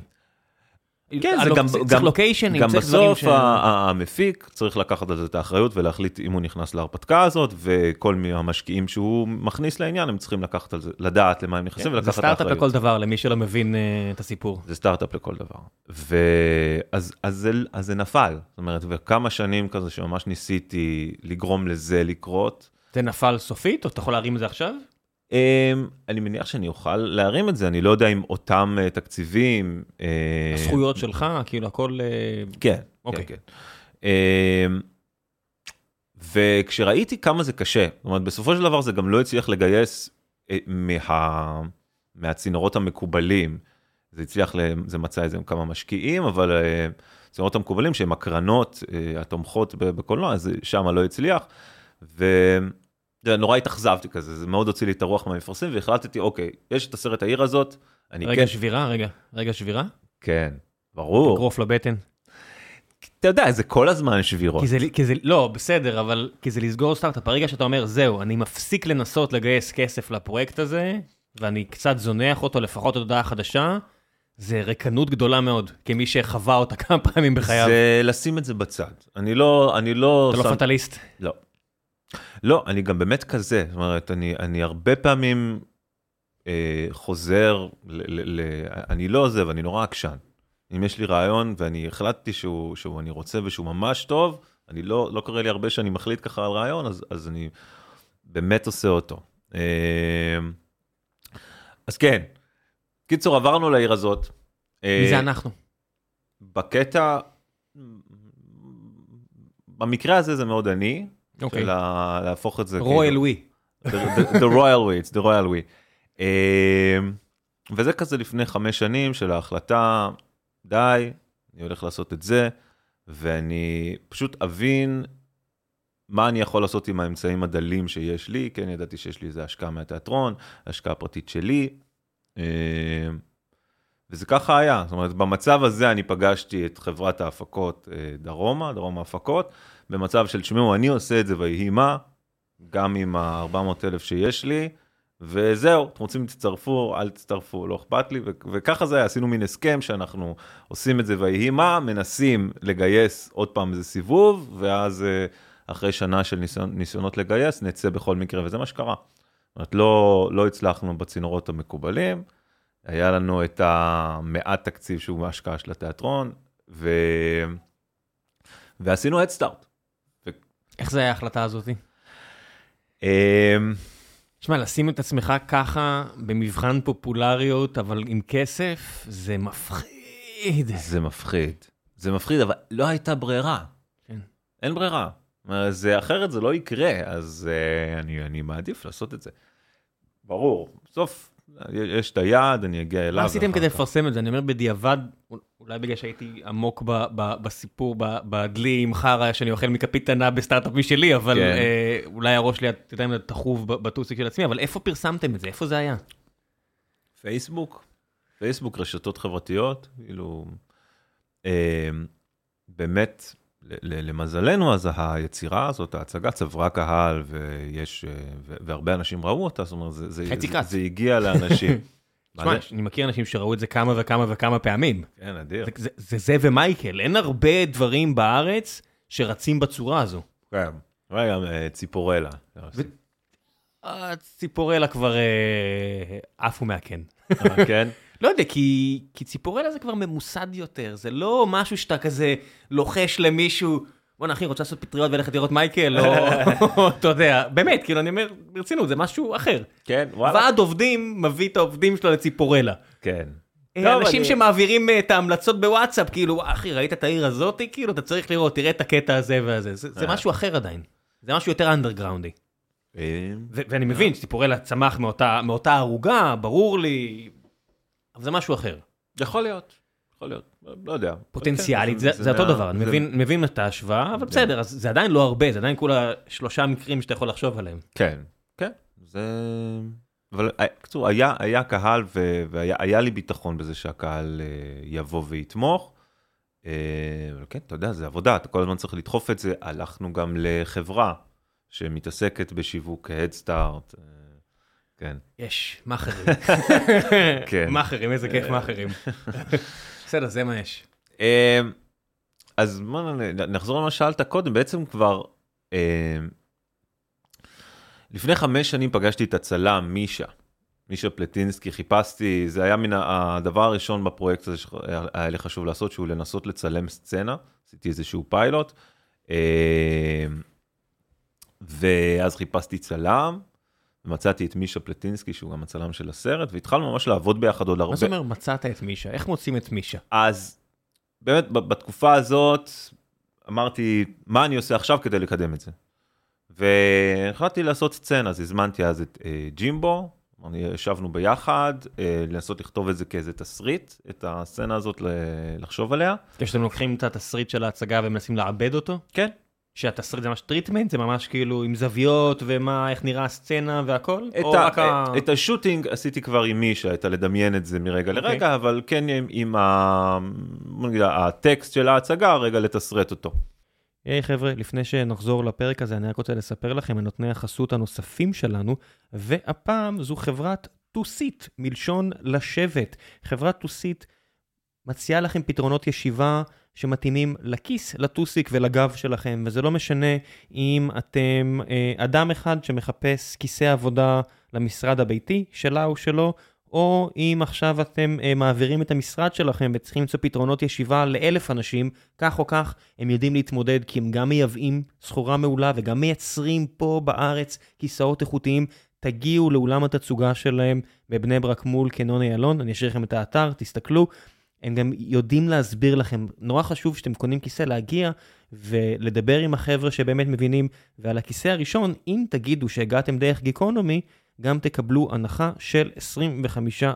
כן, זה גם, צריך גם, לוקיישנים, גם צריך בסוף ש- המפיק צריך לקחת על זה את האחריות ולהחליט אם הוא נכנס להרפתקה הזאת, וכל המשקיעים שהוא מכניס לעניין, הם צריכים לקחת על זה, לדעת למה הם נכנסים כן, זה ולקחת את סטארט-אפ האחריות. לכל דבר למי שלא מבין אה, את הסיפור. זה סטארט-אפ לכל דבר. ואז אז זה, אז זה נפל, זאת אומרת, וכמה שנים כזה שממש ניסיתי לגרום לזה לקרות. זה נפל סופית או אתה יכול להרים את זה עכשיו? Um, אני מניח שאני אוכל להרים את זה, אני לא יודע אם אותם uh, תקציבים. uh, הזכויות שלך כאילו הכל אה, כן, אוקיי. כן, כן. אמ, וכשראיתי כמה זה קשה, זאת אומרת, בסופו של דבר זה גם לא הצליח לגייס אה, מה... מהצינורות המקובלים. זה הצליח, ל... זה מצא איזה כמה משקיעים, אבל אה, הצינורות המקובלים שהם הקרנות אה, התומכות בקולנוע, אז שם לא הצליח. ונורא התאכזבתי כזה, זה מאוד הוציא לי את הרוח מהמפרסם, והחלטתי, אוקיי, יש את הסרט העיר הזאת, אני רגע כן, שבירה רגע רגע שבירה כן, ברור. אגרוף לבטן. אתה יודע, זה כל הזמן שבירות. כי זה, כי זה, לא, בסדר, אבל כי זה לסגור סטארט-אפ. ברגע שאתה אומר, זהו, אני מפסיק לנסות לגייס כסף לפרויקט הזה, ואני קצת זונח אותו, לפחות הודעה חדשה, זה ריקנות גדולה מאוד, כמי שחווה אותה כמה פעמים בחייו. זה לשים את זה בצד. אני לא, אני לא... אתה לא שם- פטליסט. לא. לא, אני גם באמת כזה, זאת אומרת, אני, אני הרבה פעמים אה, חוזר, ל, ל, ל, אני לא עוזב, אני נורא עקשן. אם יש לי רעיון ואני החלטתי שהוא, שהוא אני רוצה ושהוא ממש טוב, אני לא, לא קורה לי הרבה שאני מחליט ככה על רעיון, אז, אז אני באמת עושה אותו. אה, אז כן, קיצור, עברנו לעיר הזאת. אה, מי זה אנחנו? בקטע, במקרה הזה זה מאוד אני, אוקיי. של ה- להפוך את זה, רויאל ווי. the, royal way, it's the royal way. Um, וזה כזה לפני חמש שנים של ההחלטה, די, אני הולך לעשות את זה, ואני פשוט אבין מה אני יכול לעשות עם האמצעים הדלים שיש לי, כן, ידעתי שיש לי איזה השקעה מהתיאטרון, השקעה פרטית שלי, um, וזה ככה היה, זאת אומרת, במצב הזה אני פגשתי את חברת ההפקות אה, דרומה, דרומה הפקות, במצב של, תשמעו, אני עושה את זה ויהי מה, גם עם ה-400 אלף שיש לי, וזהו, אתם רוצים תצטרפו, אל תצטרפו, לא אכפת לי, ו- וככה זה היה, עשינו מין הסכם שאנחנו עושים את זה ויהי מה, מנסים לגייס עוד פעם איזה סיבוב, ואז אה, אחרי שנה של ניסיון, ניסיונות לגייס, נצא בכל מקרה, וזה מה שקרה. זאת אומרת, לא, לא הצלחנו בצינורות המקובלים, היה לנו את המעט תקציב שהוא מההשקעה של התיאטרון, ו... ועשינו הדסטארט. איך זה היה ההחלטה הזאתי? אמ, תשמע, לשים את עצמך ככה במבחן פופולריות, אבל עם כסף, זה מפחיד. זה מפחיד. זה מפחיד, אבל לא הייתה ברירה. כן. אין ברירה. אומרת, זה, אחרת זה לא יקרה, אז uh, אני, אני מעדיף לעשות את זה. ברור, בסוף יש את היעד, אני אגיע אליו. מה עשיתם כדי לפרסם את זה? אני אומר בדיעבד, אולי בגלל שהייתי עמוק ב- ב- בסיפור, ב- בדלי עם חרא שאני אוכל מכפית קטנה בסטארט-אפ משלי, אבל כן. אה, אולי הראש שלי, אתה יודע, תחוב בטוסיק של עצמי, אבל איפה פרסמתם את זה? איפה זה היה? פייסבוק, פייסבוק, רשתות חברתיות, כאילו, אה, באמת, למזלנו, אז היצירה הזאת, ההצגה צברה קהל, ויש, והרבה אנשים ראו אותה, זאת אומרת, זה, זה, זה, זה הגיע לאנשים. [laughs] תשמע, אני מכיר אנשים שראו את זה כמה וכמה וכמה פעמים. כן, אדיר. זה זה, זה ומייקל, אין הרבה דברים בארץ שרצים בצורה הזו. כן, וגם ציפורלה. ציפורלה כבר עפו מהקן. כן? [laughs] לא יודע, כי, כי ציפורלה זה כבר ממוסד יותר, זה לא משהו שאתה כזה לוחש למישהו, בוא'נה אחי, רוצה לעשות פטריות ולכת לראות מייקל, או [laughs] [laughs] אתה יודע, באמת, כאילו אני אומר, ברצינות, זה משהו אחר. כן, וואלה. ועד עובדים מביא את העובדים שלו לציפורלה. כן. אנשים אני... שמעבירים את ההמלצות בוואטסאפ, כאילו, אחי, ראית את העיר הזאתי? כאילו, אתה צריך לראות, תראה את הקטע הזה והזה. זה, זה משהו אחר עדיין. זה משהו יותר אנדרגראונדי. ואני מבין שציפורלה צמח מאותה ערוגה, ברור לי, אבל זה משהו אחר. יכול להיות, יכול להיות, לא יודע. פוטנציאלית, זה, זה, זה אותו מה... דבר, אני מבין, מבין את ההשוואה, אבל בסדר, אז זה עדיין לא הרבה, זה עדיין כולה שלושה מקרים שאתה יכול לחשוב עליהם. כן, כן, זה... אבל קצור, היה, היה קהל והיה לי ביטחון בזה שהקהל אה, יבוא ויתמוך. אה, אבל כן, אתה יודע, זה עבודה, אתה כל הזמן צריך לדחוף את זה. הלכנו גם לחברה שמתעסקת בשיווק Head Start. כן. יש, מאכערים. כן. מאכערים, איזה כיף מאכערים. בסדר, זה מה יש. אמ, אז בוא נחזור למה שאלת קודם, בעצם כבר אמ, לפני חמש שנים פגשתי את הצלם מישה, מישה פלטינסקי, חיפשתי, זה היה מן הדבר הראשון בפרויקט הזה שהיה לי חשוב לעשות, שהוא לנסות לצלם סצנה, עשיתי איזשהו פיילוט, ואז חיפשתי צלם, מצאתי את מישה פלטינסקי, שהוא גם הצלם של הסרט, והתחלנו ממש לעבוד ביחד עוד הרבה. מה זאת אומרת מצאת את מישה? איך מוצאים את מישה? אז באמת, בתקופה הזאת, אמרתי, מה אני עושה עכשיו כדי לקדם את זה? והחלטתי לעשות סצנה, אז הזמנתי אז את אה, ג'ימבו, ישבנו ביחד, אה, לנסות לכתוב את זה כאיזה תסריט, את הסצנה הזאת לחשוב עליה. כשאתם לוקחים את התסריט של ההצגה ומנסים לעבד אותו? כן, שהתסריט זה ממש treatment, זה ממש כאילו עם זוויות ומה, איך נראה הסצנה והכל? את, ה- ה- את ה shooting עשיתי כבר עם מישה, את הלדמיין את זה מרגע okay. אוקיי. לרגע, אבל כן עם, עם ה... נגיד, הטקסט של ההצגה, רגע לתסרט אותו. היי hey, חבר'ה, לפני שנחזור לפרק הזה, אני רק רוצה לספר לכם על נותני החסות הנוספים שלנו, והפעם זו חברת To Sit, מלשון לשבת. חברת טוסית מציעה לכם פתרונות ישיבה שמתאימים לכיס, לטוסיק ולגב שלכם, וזה לא משנה אם אתם אה, אדם אחד שמחפש כיסא עבודה למשרד הביתי, שלה או שלו, או אם עכשיו אתם אה, מעבירים את המשרד שלכם וצריכים למצוא פתרונות ישיבה לאלף אנשים, כך או כך, הם יודעים להתמודד כי הם גם מייבאים סחורה מעולה וגם מייצרים פה בארץ כיסאות איכותיים. תגיעו לאולם התצוגה שלהם בבני ברק מול קנון איילון, אני אשאיר לכם את האתר, תסתכלו. הם גם יודעים להסביר לכם, נורא חשוב שאתם קונים כיסא להגיע ולדבר עם החבר'ה שבאמת מבינים, ועל הכיסא הראשון, אם תגידו שהגעתם דרך גיקונומי, גם תקבלו הנחה של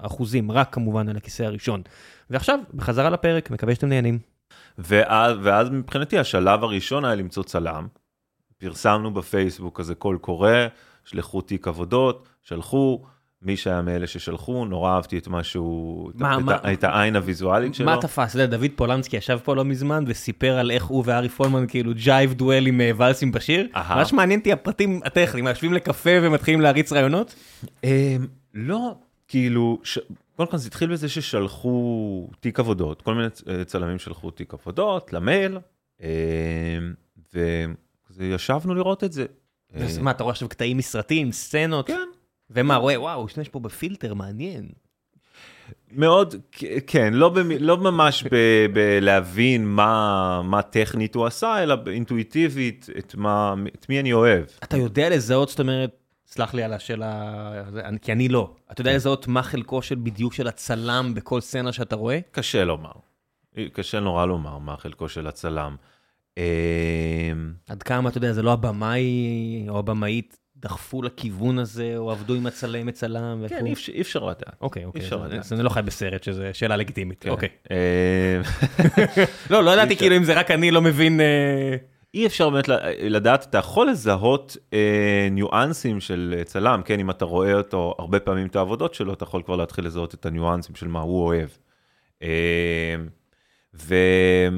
25%, רק כמובן על הכיסא הראשון. ועכשיו, בחזרה לפרק, מקווה שאתם נהנים. ואז, ואז מבחינתי השלב הראשון היה למצוא צלם. פרסמנו בפייסבוק כזה קול קורא, שלחו תיק עבודות, שלחו, מי שהיה מאלה ששלחו, נורא אהבתי את מה שהוא, מה, את, מה, את, את העין הוויזואלית שלו. מה תפס? אתה יודע, דוד פולנסקי ישב פה לא מזמן וסיפר על איך הוא וארי פולמן כאילו ג'ייב דואל עם אה, ואלס עם באשיר. ממש מעניין אותי הפרטים הטכניים, יושבים לקפה ומתחילים להריץ רעיונות? אמ, לא, כאילו, קודם כל זה התחיל בזה ששלחו תיק עבודות, כל מיני אה, צלמים שלחו תיק עבודות למייל, אמ, וישבנו לראות את זה. מה, אתה רואה עכשיו קטעים מסרטים, סצנות? כן. ומה, רואה, וואו, הוא השתמש פה בפילטר, מעניין. מאוד, כן, לא, במ, לא ממש בלהבין מה, מה טכנית הוא עשה, אלא אינטואיטיבית, את, מה, את מי אני אוהב. אתה יודע לזהות, זאת אומרת, סלח לי על השאלה, כי אני לא. אתה יודע לזהות מה חלקו של בדיוק של הצלם בכל סצנה שאתה רואה? קשה לומר. קשה נורא לומר מה חלקו של הצלם. אמ, עד כמה, אתה יודע, זה לא הבמאי או הבמאית דחפו לכיוון הזה, או עבדו עם הצלם, מצלם? כן, אי אפשר, אי אפשר לדעת. אוקיי, אוקיי. אז אני לא חי בסרט, שזו שאלה לגיטימית. כן. אוקיי. אה, [laughs] לא, לא ידעתי כאילו אם זה רק אני לא מבין... אה, אי אפשר באמת לדעת, אתה יכול לזהות אה, ניואנסים של צלם, כן, אם אתה רואה אותו הרבה פעמים את העבודות שלו, אתה יכול כבר להתחיל לזהות את הניואנסים של מה הוא אוהב. אה, וכן,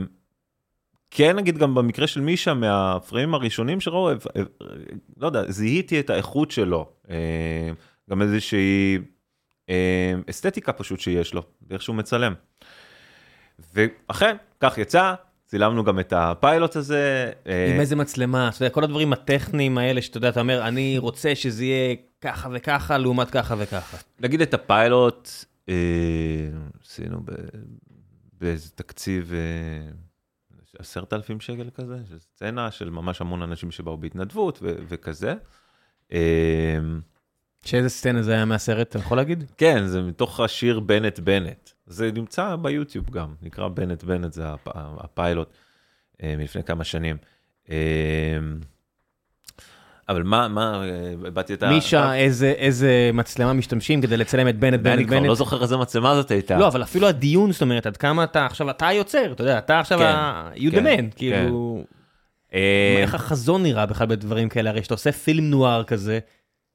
כן נגיד גם במקרה של מישה מהפריים הראשונים שראו, אה, אה, לא יודע, זיהיתי את האיכות שלו, אה, גם איזושהי אסתטיקה פשוט שיש לו, באיך שהוא מצלם. ואכן, כך יצא, צילמנו גם את הפיילוט הזה. עם איזה מצלמה, אתה יודע, כל הדברים הטכניים האלה שאתה יודע, אתה אומר, אני רוצה שזה יהיה ככה וככה, לעומת ככה וככה. נגיד את הפיילוט, עשינו באיזה תקציב עשרת אלפים שקל כזה, של סצנה של ממש המון אנשים שבאו בהתנדבות ו- וכזה. אה, שאיזה סצנה זה היה מהסרט, אתה יכול להגיד? כן, זה מתוך השיר בנט בנט. זה נמצא ביוטיוב גם, נקרא בנט בנט, זה הפ- הפיילוט אה, מלפני כמה שנים. אה, אבל מה, מה, אה, הבעתי את ה... מישה, איזה, איזה מצלמה משתמשים כדי לצלם את בנט, אני בנט, כבר בנט. לא זוכר איזה מצלמה זאת הייתה. לא, אבל אפילו הדיון, זאת אומרת, עד כמה אתה עכשיו, אתה היוצר, אתה יודע, אתה עכשיו כן, ה... you the כן, man, כאילו, אה, איך החזון נראה בכלל בדברים כאלה, הרי שאתה עושה פילם נוער כזה,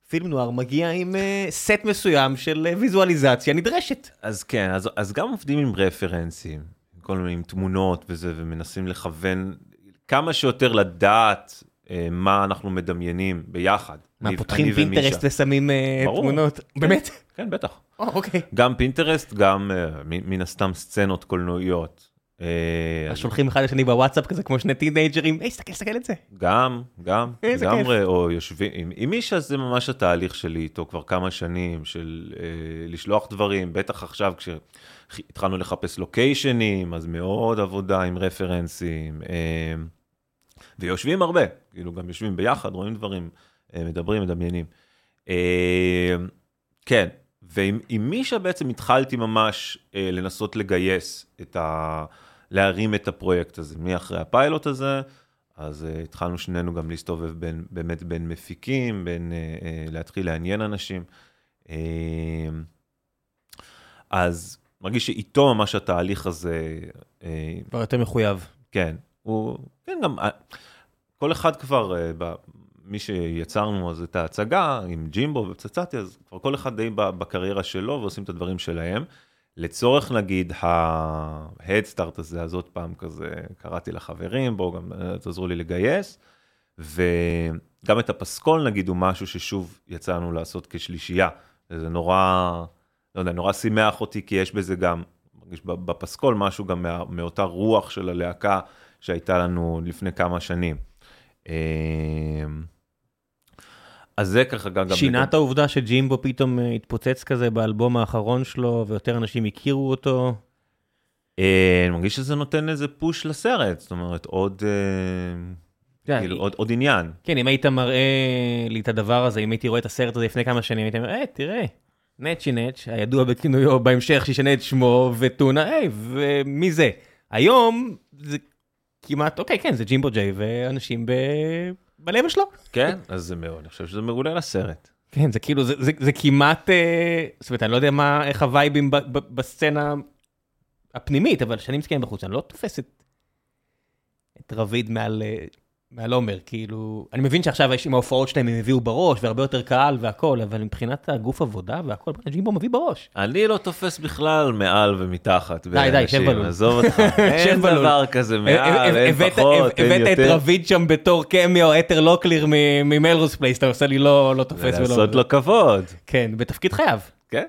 פילם נוער מגיע עם אה, סט מסוים של אה, ויזואליזציה נדרשת. אז כן, אז, אז גם עובדים עם רפרנסים, כל מיני תמונות וזה, ומנסים לכוון כמה שיותר לדעת אה, מה אנחנו מדמיינים ביחד. מה, פותחים. Pinterest ושמים אה. תמונות? באמת? כן, בטח. או, אוקיי. גם Pinterest, גם אה, מן הסתם סצנות קולנועיות. אה, אז שולחים אחד לשני בוואטסאפ כזה, כמו שני טינאייג'רים, היי, סתכל, סתכל את זה. גם, גם, [laughs] לגמרי, או יושבים, עם, מישה זה ממש התהליך שלי איתו כבר כמה שנים, של אה, לשלוח דברים, בטח עכשיו כשהתחלנו לחפש לוקיישנים, אז מאוד עבודה עם רפרנסים, אה, ויושבים הרבה, כאילו גם יושבים ביחד, רואים דברים, אה, מדברים, מדמיינים. אה, כן, ועם עם מישה בעצם התחלתי ממש אה, לנסות לגייס את ה... להרים את הפרויקט הזה, מאחרי הפיילוט הזה, אז uh, התחלנו שנינו גם להסתובב בין, באמת בין מפיקים, בין uh, uh, להתחיל לעניין אנשים. Uh, אז מרגיש שאיתו ממש התהליך הזה, uh, כבר יותר מחויב. כן, הוא, כן גם, uh, כל אחד כבר, ב, מי שיצרנו אז את ההצגה עם ג'ימבו ופצצתי, אז כבר כל אחד די בקריירה שלו ועושים את הדברים שלהם. לצורך נגיד start הזה, אז עוד פעם כזה קראתי לחברים, בואו גם אה, תעזרו לי לגייס. וגם את הפסקול נגיד הוא משהו ששוב יצאנו לעשות כשלישייה. זה נורא, לא יודע, נורא שימח אותי כי יש בזה גם, מרגיש בפסקול משהו גם מה, מאותה רוח של הלהקה שהייתה לנו לפני כמה שנים. אה, אז זה ככה גם... שינה את העובדה שג'ימבו פתאום אה, התפוצץ כזה באלבום האחרון שלו, ויותר אנשים הכירו אותו. אה, אני מרגיש שזה נותן איזה פוש לסרט, זאת אומרת, עוד, אה, כן, כאילו, עוד, עוד עניין. כן, אם היית מראה לי את הדבר הזה, אם הייתי רואה את הסרט הזה לפני כמה שנים, הייתי אומר, היי, תראה, נצ'י נץ', הידוע בכינויו בהמשך שישנה את שמו, וטונה, היי, ומי זה? היום זה כמעט, אוקיי, כן, זה ג'ימבו ג'יי, ואנשים ב... בלב שלו. כן, אז זה מאוד, אני חושב שזה מעולה לסרט. כן, זה כאילו, זה, זה, זה כמעט, אה, זאת אומרת, אני לא יודע מה, איך הווייבים ב, ב, בסצנה הפנימית, אבל כשאני מסתכל בחוץ, אני לא תופס את, את רביד מעל, אה, מעל עומר, כאילו, אני מבין שעכשיו יש עם ההופעות שלהם, הם הביאו בראש, והרבה יותר קהל והכל, אבל מבחינת הגוף עבודה והכל, ג'ימבו מביא בראש. אני לא תופס בכלל מעל ומתחת. די, די, שב בלול. עזוב אותך, [laughs] אין. דבר כזה מעל, הבאת- אין הבאת- פחות, אין הבאת את יותר. רביד שם בתור קמיו, אתר לוקליר ממלרוס פלייס, אתה עושה לי לא לא תופס ולא... לעשות לו כבוד, כן, בתפקיד חייו. כן?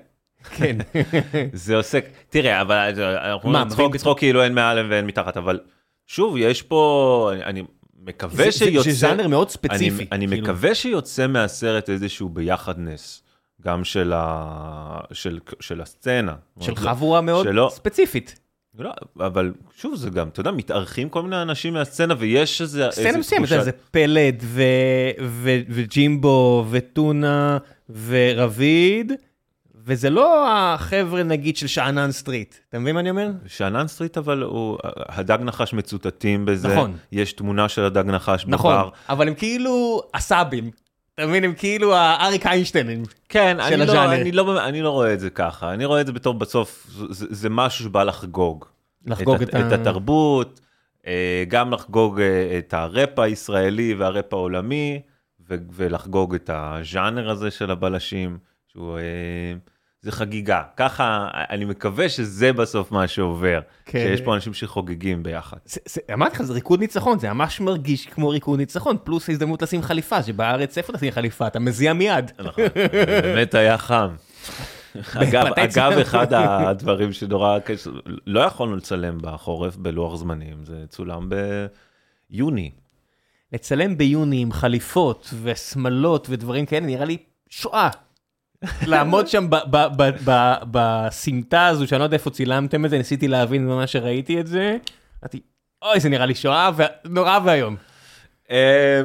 כן. [laughs] זה עוסק, תראה, אבל אנחנו מה, לא צחוק כאילו אין מעל ואין מתחת, אבל שוב, יש פה, אני מקווה זה- שיוצא... זה ז'אנר מאוד אני, ספציפי. אני כאילו. מקווה שיוצא מהסרט איזשהו ביחדנס, גם של, ה... של, של הסצנה. של לא- חבורה מאוד שלא- ספציפית. לא, אבל שוב, זה גם, אתה יודע, מתארחים כל מיני אנשים מהסצנה, ויש איזה... סצנה מסוימת, זה פלד ו- ו- וג'ימבו וטונה ורביד, וזה לא החבר'ה נגיד של שאנן סטריט, אתה מבין מה אני אומר? שאנן סטריט, אבל הוא, הדג נחש מצוטטים בזה. נכון. יש תמונה של הדג נחש נכון, בבר. אבל הם כאילו הסאבים, אתה מבין? הם כאילו האריק איינשטיינים. כן, של אני לא, הז'אנר. אני, לא, אני לא רואה את זה ככה, אני רואה את זה בתור בסוף, זה, זה משהו שבא לחגוג. לחגוג את, את ה- ה- את התרבות, אה, גם לחגוג אה, את הראפ הישראלי והראפ העולמי, ו- ולחגוג את הז'אנר הזה של הבלשים, שהוא, אה, זה חגיגה. ככה, אני מקווה שזה בסוף מה שעובר. כן. שיש פה אנשים שחוגגים ביחד. אמרתי לך, זה ריקוד ניצחון, זה ממש מרגיש כמו ריקוד ניצחון, פלוס הזדמנות לשים חליפה, שבארץ איפה תשים חליפה? אתה מזיע מיד. נכון, באמת היה חם. [laughs] אגב, אגב? אחד הדברים שנורא קשה, לא יכולנו לצלם בחורף בלוח זמנים, זה צולם ביוני. לצלם ביוני עם חליפות ושמלות ודברים כאלה, נראה לי שואה. לעמוד שם בסמטה הזו, שאני לא יודע איפה צילמתם את זה, ניסיתי להבין ממה שראיתי את זה. אמרתי, אוי, זה נראה לי שואה, נורא ואיום.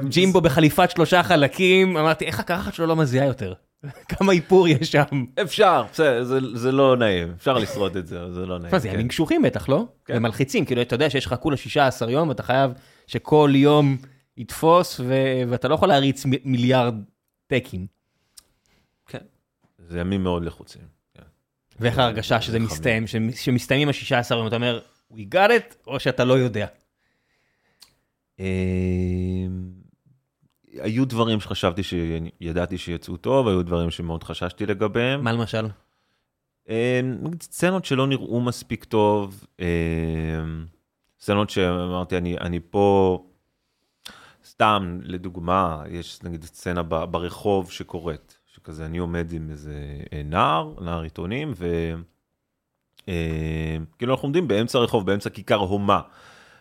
ג'ימבו בחליפת שלושה חלקים, אמרתי, איך הקרחת שלו לא מזיעה יותר? [laughs] כמה איפור יש שם. אפשר, בסדר, זה- זה לא נעים, אפשר לשרוד את זה, זה לא נעים. זה, כן. ימים קשוחים בטח, לא? כן. ומלחיצים, כאילו, אתה יודע שיש לך כולה 16 יום, ואתה חייב שכל יום יתפוס, ואתה לא יכול להריץ מיליארד טקים. זה ימים מאוד לחוצים. כן. ואיך ההרגשה שזה. מסתיים, שמ- שמסתיימים ה-16 יום, אתה אומר, we got it, או שאתה לא יודע. אמ, היו דברים שחשבתי שידעתי שיצאו טוב, היו דברים שמאוד חששתי לגביהם. מה למשל? אמ, סצנות שלא נראו מספיק טוב, אמ, סצנות שאמרתי, אני, אני פה, סתם, לדוגמה, יש נגיד סצנה ברחוב שקורית, שכזה אני עומד עם איזה אה, נער, נער עיתונים, ו... אה, אנחנו עומדים באמצע הרחוב, באמצע כיכר הומה.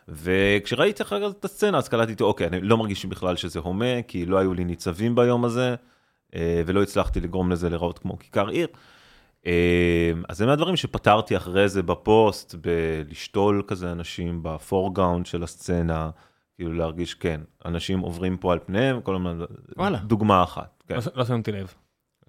וכשראיתי אחר כך את הסצנה, אז קלטתי, אוקיי, אני לא מרגיש בכלל שזה הומה, כי לא היו לי ניצבים ביום הזה, אה, ולא הצלחתי לגרום לזה להיראות כמו כיכר עיר. אז זה מהדברים שפתרתי אחרי זה בפוסט, בלשתול כזה אנשים בפורגאונד של הסצנה, כאילו להרגיש, כן, אנשים עוברים פה על פניהם, כל הזמן. דוגמה אחת. כן. לא- לא שמתי לב.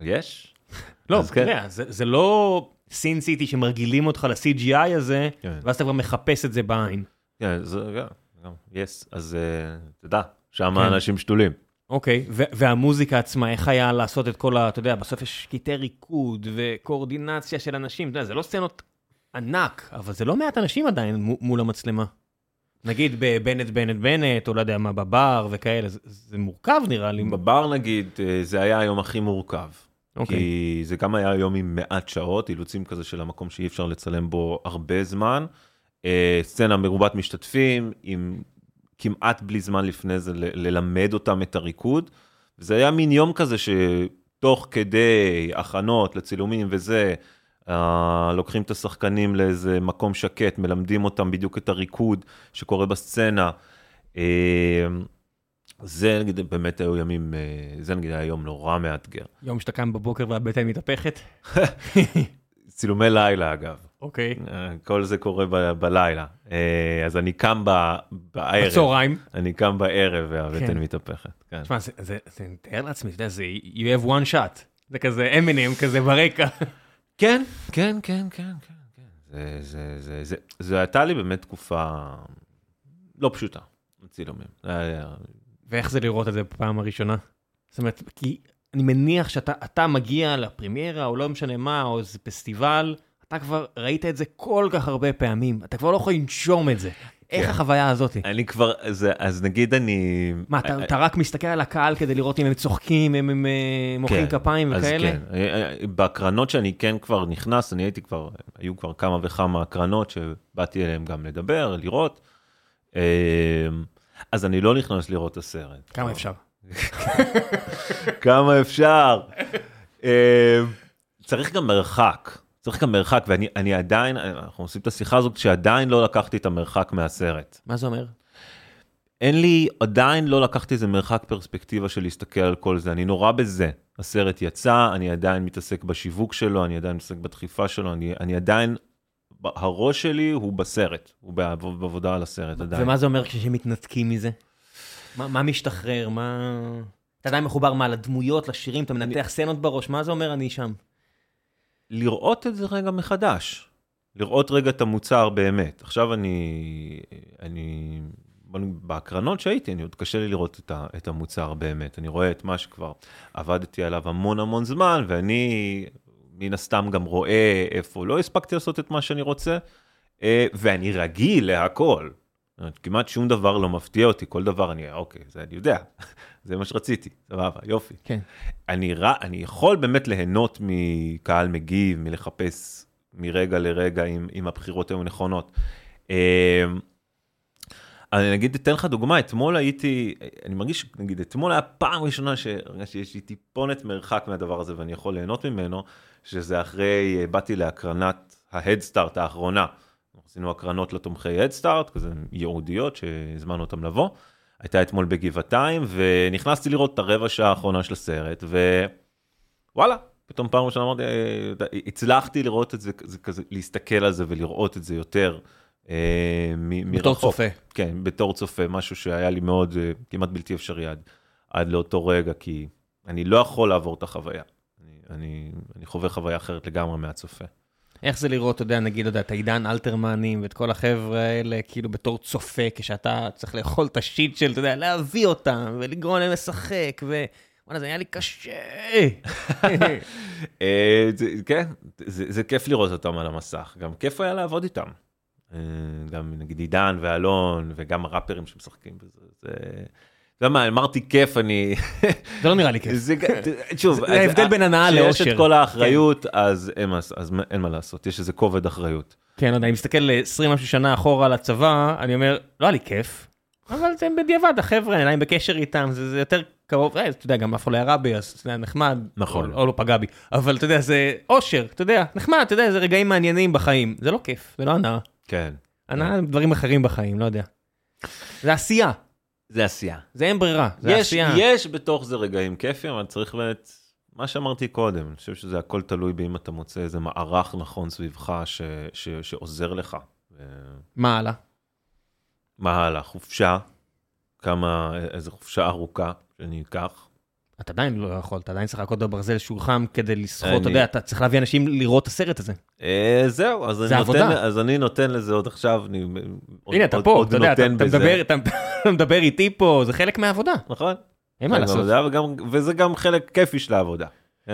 יש? [laughs] לא, אתה כן. יודע, זה זה לא סין סיטי שמרגילים אותך ל-CGI הזה, כן. ואז אתה כבר מחפש את זה בעין. כן, זה גם, גם, yes, אז אה, תדע, שם כן. האנשים שתולים. אוקיי, והמוזיקה עצמה, איך היה לעשות את כל ה... אתה יודע, בסוף יש קטעי ריקוד וקואורדינציה של אנשים, אתה יודע, זה לא סצנות ענק, אבל זה לא מעט אנשים עדיין מו- מול המצלמה. נגיד בבנט בנט בנט, או לא יודע מה, בבר וכאלה, זה, זה מורכב נראה לי. בבר נגיד, אה, זה היה היום הכי מורכב. אוקיי. כי זה גם היה היום עם מעט שעות, אילוצים כזה של המקום שאי אפשר לצלם בו הרבה זמן. אה, סצנה מרובת משתתפים, עם כמעט בלי זמן לפני זה ללמד אותם את הריקוד. זה היה מין יום כזה שתוך כדי הכנות לצילומים וזה, אה, לוקחים את השחקנים לאיזה מקום שקט, מלמדים אותם בדיוק את הריקוד שקורה בסצנה. אה, זה נגיד באמת היו ימים, אה, זה נגיד היה יום נורא מאתגר. יום שאתה קם בבוקר והבטן מתהפכת? [laughs] צילומי לילה אגב, אוקיי. אה, כל זה קורה ב- בלילה. אז אני קם ב- בערב, בצהריים. אני קם בערב והבטן כן. מתהפכת. כן. תשמע, זה, זה, זה, תאר לעצמי, אתה יודע, זה you have one shot. זה כזה אמינם כזה ברקע. כן, כן, כן, כן, כן, כן. זה, זה, זה, זה, זה הייתה לי באמת תקופה לא פשוטה, צילומים. זה ואיך זה לראות את זה בפעם הראשונה? זאת אומרת, כי אני מניח שאתה אתה מגיע לפרימיירה, או לא משנה מה, או איזה פסטיבל, אתה כבר ראית את זה כל כך הרבה פעמים, אתה כבר לא יכול לנשום את זה. איך כן. החוויה הזאת? אני כבר, אז נגיד אני... מה, אתה, רק מסתכל על הקהל כדי לראות אם הם צוחקים, אם הם אה, מוחאים כן, כפיים אז וכאלה? כן, אה, אה, בהקרנות שאני כן כבר נכנס, אני הייתי כבר, היו כבר כמה וכמה הקרנות שבאתי אליהם גם לדבר, לראות. אה, אז אני לא נכנס לראות את הסרט. כמה אפשר? [laughs] כמה אפשר. אה, צריך גם מרחק, צריך גם מרחק, ואני אני עדיין, אנחנו עושים את השיחה הזאת כשעדיין לא לקחתי את המרחק מהסרט. מה זה אומר? אין לי, עדיין לא לקחתי איזה מרחק פרספקטיבה של להסתכל על כל זה, אני נורא בזה. הסרט יצא, אני עדיין מתעסק בשיווק שלו, אני עדיין מתעסק בדחיפה שלו, אני, אני עדיין, הראש שלי הוא בסרט, הוא בעב- בעבודה על הסרט עדיין. ומה זה אומר כשמתנתקים מזה? מה, מה משתחרר? מה... אתה עדיין מחובר מה, לדמויות, לשירים, אתה מנתח סצנות בראש, מה זה אומר אני שם? לראות את זה רגע מחדש, לראות רגע את המוצר באמת. עכשיו אני, אני, בהקרנות שהייתי, אני עוד קשה לי לראות את, ה, את המוצר באמת. אני רואה את מה שכבר עבדתי עליו המון המון זמן, ואני מן הסתם גם רואה איפה לא הספקתי לעשות את מה שאני רוצה, אה, ואני רגיל להכל. כמעט שום דבר לא מפתיע אותי, כל דבר אני, אוקיי, זה אני יודע, זה מה שרציתי, סבבה, יופי. כן. אני, ר- אני יכול באמת ליהנות מקהל מגיב, מלחפש מרגע לרגע אם, אם הבחירות היו נכונות. אה, אני נגיד אתן לך דוגמה, אתמול הייתי, אני מרגיש, נגיד אתמול היה פעם ראשונה שהרגשתי שיש לי טיפונת מרחק מהדבר הזה ואני יכול ליהנות ממנו, שזה אחרי, אה, באתי להקרנת ההדסטארט האחרונה. עשינו הקרנות לתומכי הדסטארט, כזה ייעודיות שהזמנו אותם לבוא. הייתה אתמול בגבעתיים ונכנסתי לראות את הרבע שעה האחרונה של הסרט ווואלה, פתאום פעם ראשונה אמרתי, אה, הצלחתי לראות את זה, זה כזה, להסתכל על זה ולראות את זה יותר. אה, מ- בתור מרחוק. צופה. כן, בתור צופה, משהו שהיה לי מאוד, אה, כמעט בלתי אפשרי עד, עד לאותו רגע, כי אני לא יכול לעבור את החוויה. אני, אני, אני חווה חוויה אחרת לגמרי מהצופה. איך זה לראות, אתה יודע, נגיד, אתה יודע, את העידן אלתרמנים ואת כל החבר'ה האלה, כאילו בתור צופה, כשאתה צריך לאכול את השיט של, אתה יודע, להביא אותם ולגרום להם לשחק, ו... וואלה, זה היה לי קשה. [laughs] אה, כן, זה, כיף לראות אותם על המסך, גם כיף היה לעבוד איתם. אה, גם נגיד עידן ואלון, וגם הראפרים שמשחקים בזה. זה... יודע מה, אמרתי כיף, אני... זה לא נראה לי כיף. שוב, זה ההבדל בין הנאה לאושר. כשיש את כל האחריות, אז אין מה- לעשות, יש איזה כובד אחריות. כן, לא אני מסתכל 20 משהו שנה אחורה על הצבא, אני אומר, לא היה לי כיף, אבל זה בדיעבד, החבר'ה, אני בקשר איתם, זה, יותר קרוב, אה, אתה יודע, גם אף לא ירה בי, אז זה היה נחמד, נכון. או, לא פגע בי, אבל אתה יודע, זה אושר, אתה יודע, נחמד, אתה יודע, זה רגעים מעניינים בחיים, זה לא כיף, זה לא הנאה, כן. הנאה הם דברים אחרים בחיים, לא יודע. זה עשייה, זה עשייה. זה אין ברירה, זה יש, עשייה. יש בתוך זה רגעים כיפים, אבל צריך באמת, מה שאמרתי קודם, אני חושב שזה הכל תלוי באם אתה מוצא איזה מערך נכון סביבך ש, ש, שעוזר לך. מה הלאה? מה הלאה? חופשה, כמה, איזה חופשה ארוכה שאני אקח. אתה עדיין לא יכול, אתה עדיין צריך לחכות בברזל שהוא חם כדי לסחוט, אני- אתה יודע, אתה צריך להביא אנשים לראות את הסרט הזה. אה, זהו, אז זה אני, עבודה. נותן, אז אני נותן לזה עוד עכשיו, אני עוד, הנה, אתה עוד, פה, עוד אתה יודע, אתה אתה. מדבר, אתה אתה מדבר איתי פה, זה חלק מהעבודה, נכון? אין מה לעשות. וגם, וזה גם חלק כיפי של העבודה.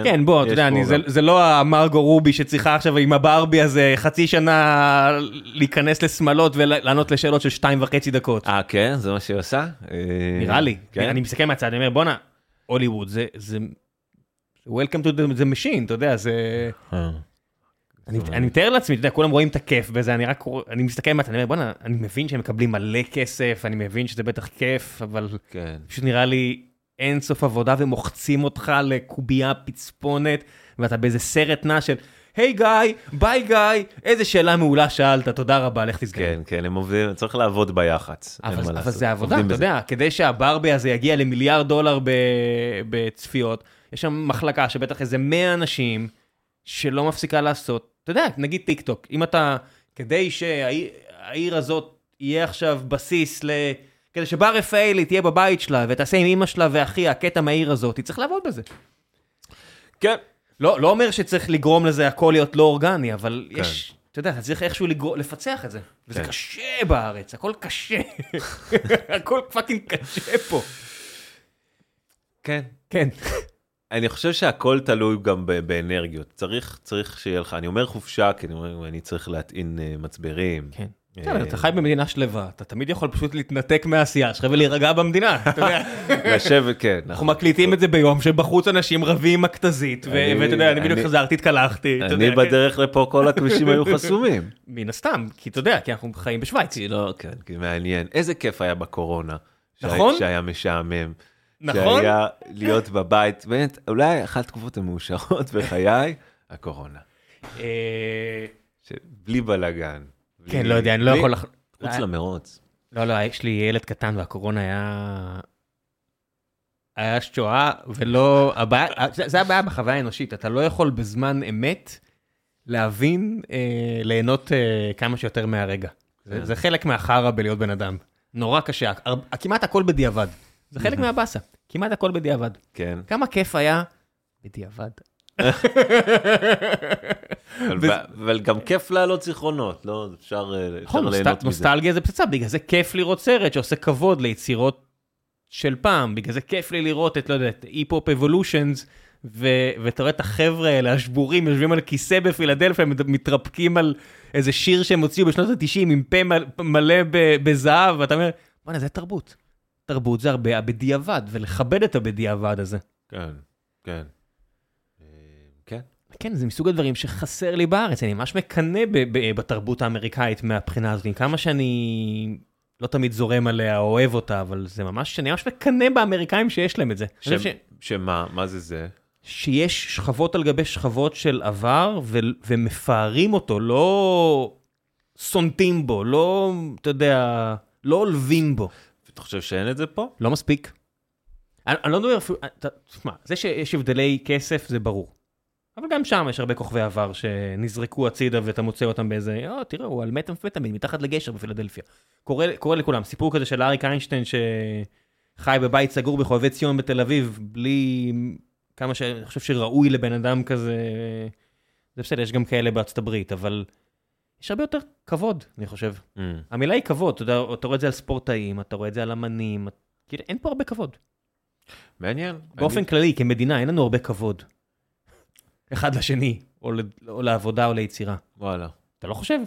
כן, בוא, אתה יודע, אני- זה- זה לא המרגו רובי שצריכה עכשיו עם הברבי הזה חצי שנה להיכנס לשמאלות ולענות לשאלות של שתיים וחצי דקות. אה, כן? זה מה שהיא עושה? אה, נראה לי. כן? אני מסתכל מהצד, אני אומר, בואנה, הוליווד, זה... זה... Welcome to the machine, אתה יודע, זה... אה. אני, מתאר לעצמי, אתה יודע, כולם רואים את הכיף בזה, אני רק, אני מסתכל מהצד, אני אומר, בואנה, אני מבין שהם מקבלים מלא כסף, אני מבין שזה בטח כיף, אבל כן. פשוט נראה לי אין סוף עבודה ומוחצים אותך לקובייה פצפונת, ואתה באיזה סרט נע של, היי גיא, ביי גיא, איזה שאלה מעולה שאלת, תודה רבה, לך תסגר. כן, כן, הם עובדים, צריך לעבוד ביח"צ. אין אבל, מה אבל. זה עבודה, אתה. יודע, כדי שהברבי הזה יגיע למיליארד דולר ב, בצפיות, יש שם מחלקה שבטח איזה 100 אנשים שלא מפסיקה לעשות, אתה יודע, נגיד טיק טוק, אם אתה, כדי שהעיר הזאת יהיה עכשיו בסיס ל... כדי שבר רפאלי תהיה בבית שלה ותעשה עם אמא שלה ואחיה קטע מהעיר הזאת, היא צריך לעבוד בזה. כן. לא, לא אומר שצריך לגרום לזה הכל להיות לא אורגני, אבל כן. יש, אתה יודע, אתה צריך איכשהו לגרום, לפצח את זה. וזה כן. קשה בארץ, הכל קשה. [laughs] הכל פאקינג קשה פה. כן. כן. אני חושב שהכל תלוי גם באנרגיות. צריך, צריך שיהיה לך, אני אומר חופשה, כי אני אומר, אני צריך להטעין אה, מצברים. כן. אה, אתה חי במדינה שלווה, אתה תמיד יכול פשוט להתנתק מהעשייה שלך ולהירגע במדינה, [laughs] אתה יודע. לשבת, כן. אנחנו מקליטים את זה ביום שבחוץ אנשים רבים עם מכתזית, ואתה יודע, אני בדיוק חזרתי, התקלחתי, אני כן. בדרך לפה, כל הכבישים היו [laughs] חסומים. מן הסתם, כי אתה יודע, כי אנחנו חיים בשוויץ. לא, כן, מעניין. איזה כיף היה בקורונה. נכון? שהיה משעמם. נכון? שהיה להיות בבית, באמת, אולי אחת התקופות המאושרות בחיי, הקורונה. אה, בלי בלאגן. כן, לא יודע, אני לא יכול... חוץ למרוץ. לא, לא, יש לי ילד קטן והקורונה היה... היה שואה, ולא... הבעיה, זה, הבעיה בחוויה האנושית, אתה לא יכול בזמן אמת להבין, אה, ליהנות אה, כמה שיותר מהרגע. זה, כן. זה חלק מהחרא בלהיות בן אדם. נורא קשה, הר- כמעט הכל בדיעבד. זה חלק [laughs] מהבאסה, כמעט הכל בדיעבד. כן. כמה כיף היה בדיעבד. אבל גם כיף להעלות זיכרונות, לא? אפשר אה, נכון, ליהנות מזה. נוסטלגיה זה פצצה, בגלל זה כיף לראות סרט שעושה כבוד ליצירות של פעם, בגלל זה כיף לי לראות את, לא יודע, את אי-פופ אבולושנס, ואתה רואה את החבר'ה האלה, השבורים, יושבים על כיסא בפילדלפיה, מתרפקים על איזה שיר שהם הוציאו בשנות ה-90 עם פה מלא בזהב, ואתה אומר, בוא'נה, זה תרבות. תרבות זה הרבה הבדיעבד, ולכבד את הבדיעבד הזה. כן, כן. כן. זה מסוג הדברים שחסר לי בארץ, אני ממש מקנא בתרבות האמריקאית מהבחינה הזאת, כמה שאני לא תמיד זורם עליה, אוהב אותה, אבל זה ממש, אני ממש מקנא באמריקאים שיש להם את זה. ש... ש... שמה, מה זה זה? שיש שכבות על גבי שכבות של עבר, ו... ומפארים אותו, לא סונטים בו, לא, אתה יודע, לא עולבים בו. אתה חושב שאין את זה פה? לא מספיק. אני, אני לא מדבר אפילו, תשמע, זה שיש הבדלי כסף זה ברור. אבל גם שם יש הרבה כוכבי עבר שנזרקו הצידה ואתה מוצא אותם באיזה, או, תראה, הוא על מטאמפטמין מתחת לגשר בפילדלפיה. קורה, קורה לכולם, סיפור כזה של אריק איינשטיין שחי בבית סגור בחובבי ציון בתל אביב, בלי כמה שאני חושב שראוי לבן אדם כזה, זה בסדר, יש גם כאלה בארצות הברית, אבל יש הרבה יותר כבוד, אני חושב. Mm. המילה היא כבוד, אתה, יודע, אתה רואה את זה על ספורטאים, אתה רואה את זה על אמנים, כאילו, אין פה הרבה כבוד. מעניין. באופן אני... כללי, כמדינה, אין לנו הרבה כבוד. אחד לשני, או, או לעבודה או ליצירה. וואלה. אתה לא חושב?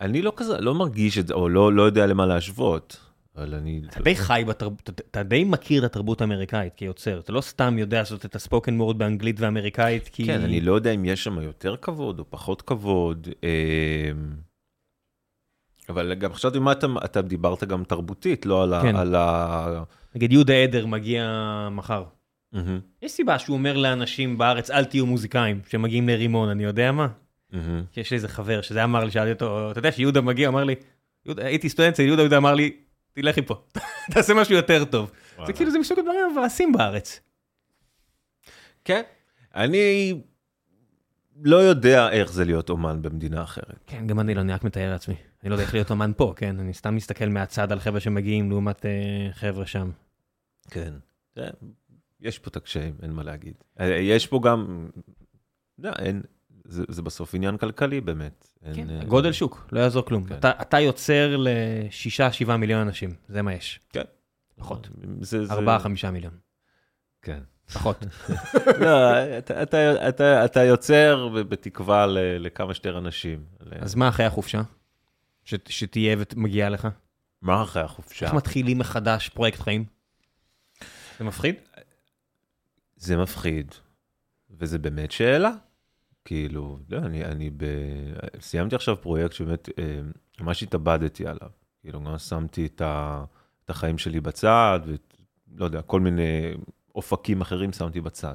אני לא כזה, לא מרגיש את זה, או לא, לא יודע למה להשוות. אבל אני... אתה די חי בתרבות, אתה, די מכיר את התרבות האמריקאית כיוצר, אתה לא סתם יודע לעשות את הספוקן וורד באנגלית ואמריקאית, כי... כן, אני לא יודע אם יש שם יותר כבוד או פחות כבוד. אמ, אבל גם חשבתי מה אתה, אתה דיברת גם תרבותית, לא על, כן. ה, על ה... נגיד יהודה עדר מגיע מחר. Mm-hmm. יש סיבה שהוא אומר לאנשים בארץ, אל תהיו מוזיקאים, שמגיעים לרימון, אני יודע מה. Mm-hmm. יש לי איזה חבר שזה אמר לי, שאלתי אותו, אתה יודע שיהודה מגיע, אמר לי, הייתי סטודנט, יהודה יהודה אמר לי, תלך מפה, [laughs] תעשה משהו יותר טוב. זה כאילו, זה מסוג הדברים מבאסים בארץ. כן, אני לא יודע איך זה להיות אומן במדינה אחרת. כן, גם אני לא, אני רק מתאר לעצמי. אני לא יודע איך להיות אומן פה, כן? אני סתם מסתכל מהצד על חבר'ה שמגיעים לעומת אה, חבר'ה שם. כן, יש פה את הקשיים, אין מה להגיד. אה, יש פה גם, לא, אין, זה, זה בסוף עניין כלכלי באמת. כן, אין, גודל שוק, לא יעזור כלום. כן. אתה, אתה יוצר לשישה, שבעה מיליון אנשים, זה מה יש. כן. פחות. ארבעה, חמישה מיליון. כן. פחות. [laughs] לא, אתה, אתה, אתה, אתה יוצר בתקווה לכמה שיותר אנשים. אז מה אחרי החופשה? ש, שתהיה ומגיעה לך? מה אחרי החופשה? איך מתחילים מחדש פרויקט חיים? זה מפחיד? זה מפחיד, וזה באמת שאלה. כאילו, לא, אני, אני ב... סיימתי עכשיו פרויקט שבאמת אה, ממש התאבדתי עליו. כאילו, גם שמתי את, ה... את החיים שלי בצד, ולא יודע, כל מיני אופקים אחרים שמתי בצד.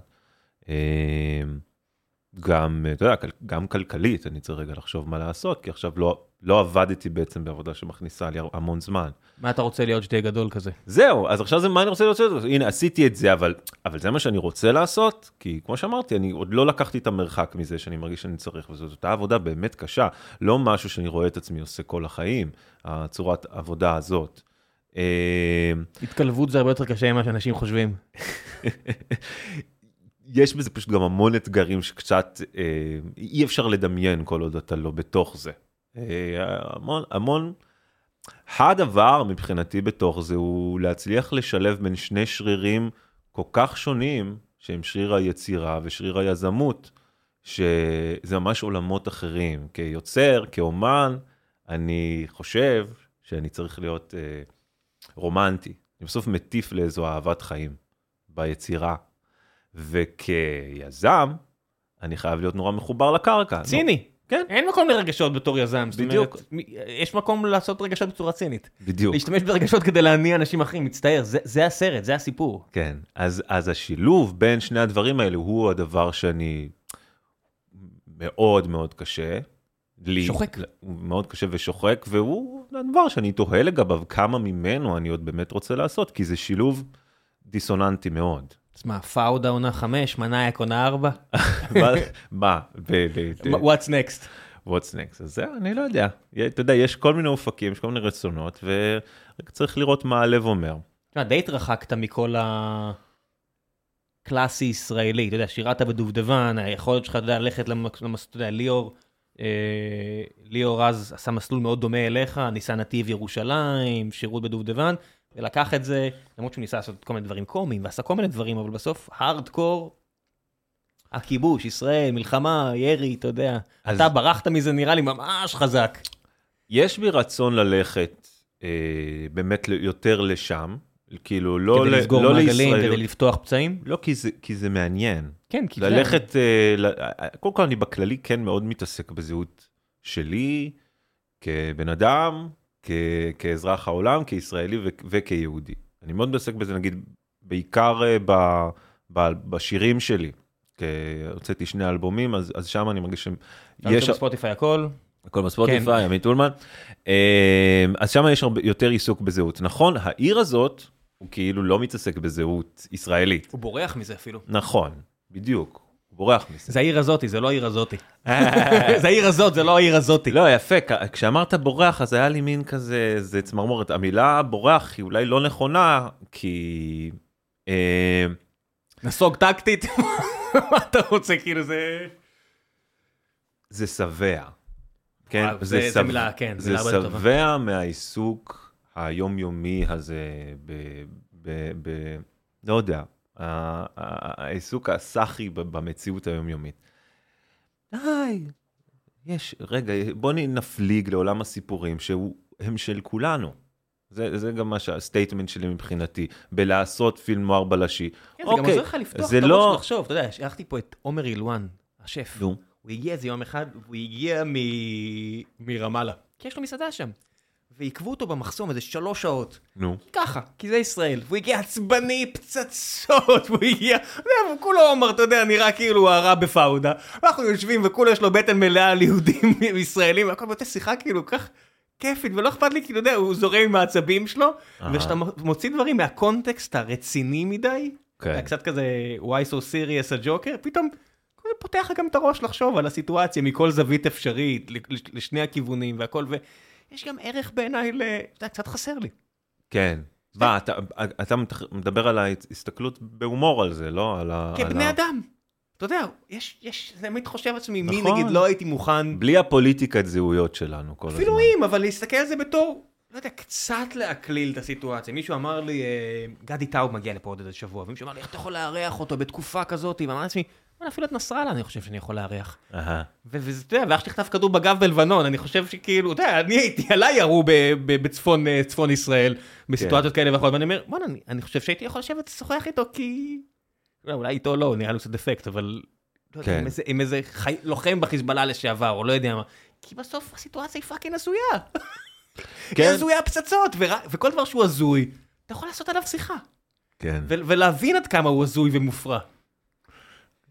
אה, גם, אתה יודע, גם כלכלית, אני צריך רגע לחשוב מה לעשות, כי עכשיו לא, לא עבדתי בעצם בעבודה שמכניסה לי המון זמן. מה אתה רוצה להיות שתהיה גדול כזה? זהו, אז עכשיו זה מה אני רוצה לעשות, הנה עשיתי את זה, אבל, אבל זה מה שאני רוצה לעשות, כי כמו שאמרתי, אני עוד לא לקחתי את המרחק מזה שאני מרגיש שאני צריך, וזאת אותה עבודה באמת קשה, לא משהו שאני רואה את עצמי עושה כל החיים, הצורת עבודה הזאת. אה, התקלבות זה הרבה יותר קשה ממה שאנשים חושבים. [laughs] יש בזה פשוט גם המון אתגרים שקצת אה, אי אפשר לדמיין כל עוד אתה לא בתוך זה. אה, המון, המון. הדבר מבחינתי בתוך זה הוא להצליח לשלב בין שני שרירים כל כך שונים, שהם שריר היצירה ושריר היזמות, שזה ממש עולמות אחרים. כיוצר, כאומן, אני חושב שאני צריך להיות אה, רומנטי. אני בסוף מטיף לאיזו אהבת חיים ביצירה. וכיזם, אני חייב להיות נורא מחובר לקרקע. ציני. כן. אין מקום לרגשות בתור יזם. בדיוק. אומרת, יש מקום לעשות רגשות בצורה צינית. בדיוק. להשתמש ברגשות כדי להניע אנשים אחרים, מצטער, זה, זה הסרט, זה הסיפור. כן, אז, אז השילוב בין שני הדברים האלו הוא הדבר שאני מאוד מאוד קשה. לי, שוחק. הוא מאוד קשה ושוחק, והוא הדבר שאני תוהה לגביו כמה ממנו אני עוד באמת רוצה לעשות, כי זה שילוב דיסוננטי מאוד. אז מה, פאודה עונה 5, מנאייק עונה 4? [laughs] מה? What's next? What's next? אז זהו, אני לא יודע. אתה יודע, יש כל מיני אופקים, יש כל מיני רצונות, וצריך לראות מה הלב אומר. די התרחקת מכל הקלאסי ישראלי, אתה יודע, שירת בדובדבן, היכולת שלך, אתה יודע, ללכת למס... אתה יודע, ליאור, אה, ליאור אז עשה מסלול מאוד דומה אליך, ניסה נתיב ירושלים, שירות בדובדבן. ולקח את זה, למרות שהוא ניסה לעשות כל מיני דברים קומיים ועשה כל מיני דברים, אבל בסוף הארדקור הכיבוש, ישראל, מלחמה, ירי, אתה יודע. אז- אתה ברחת מזה נראה לי ממש חזק. יש בי רצון ללכת אה, באמת יותר לשם, כאילו לא, כדי ל- לסגור לא מעגלים, לישראל, כדי לפתוח פצעים. לא כי זה, כי זה מעניין. כן, כי... אתה יודע, ללכת, אה, ל- אה, קודם כל אני בכללי כן מאוד מתעסק בזהות שלי, כבן אדם, כ- כאזרח העולם, כישראלי ו- וכיהודי. אני מאוד מתעסק בזה, נגיד, בעיקר אה, ב- ב- בשירים שלי. הוצאתי שני אלבומים, אז, אז שם אני מרגיש שיש... יש... בספוטיפיי הכל. הכל בספוטיפיי, עמית אולמן. אה, אז שם יש הרבה יותר עיסוק בזהות. נכון, העיר הזאת, הוא כאילו לא מתעסק בזהות ישראלית. הוא בורח מזה אפילו. נכון, בדיוק, בורח מזה. זה העיר הזאתי, זה לא העיר הזאתי. [laughs] זה העיר הזאת, זה לא העיר הזאתי. לא, יפה, כשאמרת בורח, אז היה לי מין כזה, זה צמרמורת. המילה בורח היא אולי לא נכונה, כי... אה, נסוג טקטית. [laughs] מה אתה רוצה, כאילו זה... זה שבע. כן, זה- זה שבע- מילה, כן, זה זה. שבע מהעיסוק היומיומי הזה, ב... ב, ב לא יודע, העיסוק הסאחי במציאות היומיומית. די, יש, רגע, בוא נפליג לעולם הסיפורים שהם של כולנו. זה, זה גם מה שה statement שלי מבחינתי, בלעשות פילם נוער בלשי. כן, זה גם אוקיי, עוזר לך לפתוח את הראש לא- ולחשוב. אתה יודע, שלחתי פה את עומר אילואן, השף. נו, הוא הגיע איזה יום אחד, והוא הגיע מ- מרמאללה. כי יש לו מסעדה שם. ועיכבו אותו במחסום איזה שלוש שעות. נו. ככה, כי זה ישראל. והוא הגיע עצבני פצצות, והוא הגיע, והוא כולו עומר, אתה יודע, נראה כאילו הרע בפאודה. ואנחנו יושבים וכולו יש לו בטן מלאה על יהודים [laughs] ישראלים, והכל באותה שיחה כאילו כך כיפית, ולא אכפת לי, כאילו, אתה יודע, הוא זורם עם העצבים שלו. וכשאתה מוציא דברים מהקונטקסט הרציני מדי, כן. קצת כזה why so serious הג'וקר, פתאום זה פותח לך גם את הראש לחשוב על הסיטואציה מכל זווית אפשרית, לש- לשני הכיוונים והכל, ויש גם ערך בעיניי ל... אתה קצת חסר לי. כן. מה, אתה, אתה מדבר על ההסתכלות בהומור על זה, לא? על ה... על כבני ה... אדם. אתה יודע, יש, יש, אני תמיד חושב לעצמי, מי נכון. נגיד לא הייתי מוכן, בלי הפוליטיקת זהויות שלנו כל אפילו הזמן. אם, אבל להסתכל על זה בתור, לא יודע, קצת להקליל את הסיטואציה. מישהו אמר לי, אה, גדי טאוב מגיע לפה עוד איזה שבוע, ומישהו אמר לי, איך אתה יכול לארח אותו בתקופה כזאת? ואמרתי לעצמי, "וואלה, אפילו את נסראללה אני חושב שאני יכול לארח. וזה, אתה יודע, ואח שלי חטף כדור בגב בלבנון, אני חושב שכאילו, אתה יודע, אני הייתי, עליי ירו בצפון אה, ישראל, בסיטואציות כאלה ואחרות, ואני אומר, בוא'נה, אני- חושב שהייתי יכול לשבת לשוחח איתו, כי... לא, אולי איתו לא, נראה לי קצת דפקט, אבל... לא יודע, כן. עם איזה-. לוחם בחיזבאללה לשעבר, או לא יודע מה. כי בסוף הסיטואציה היא fucking הזויה. [laughs] היא כן, הזויה פצצות, ורק- וכל דבר שהוא הזוי, אתה יכול לעשות עליו שיחה. כן. ולהבין עד כמה הוא הזוי ומופרע.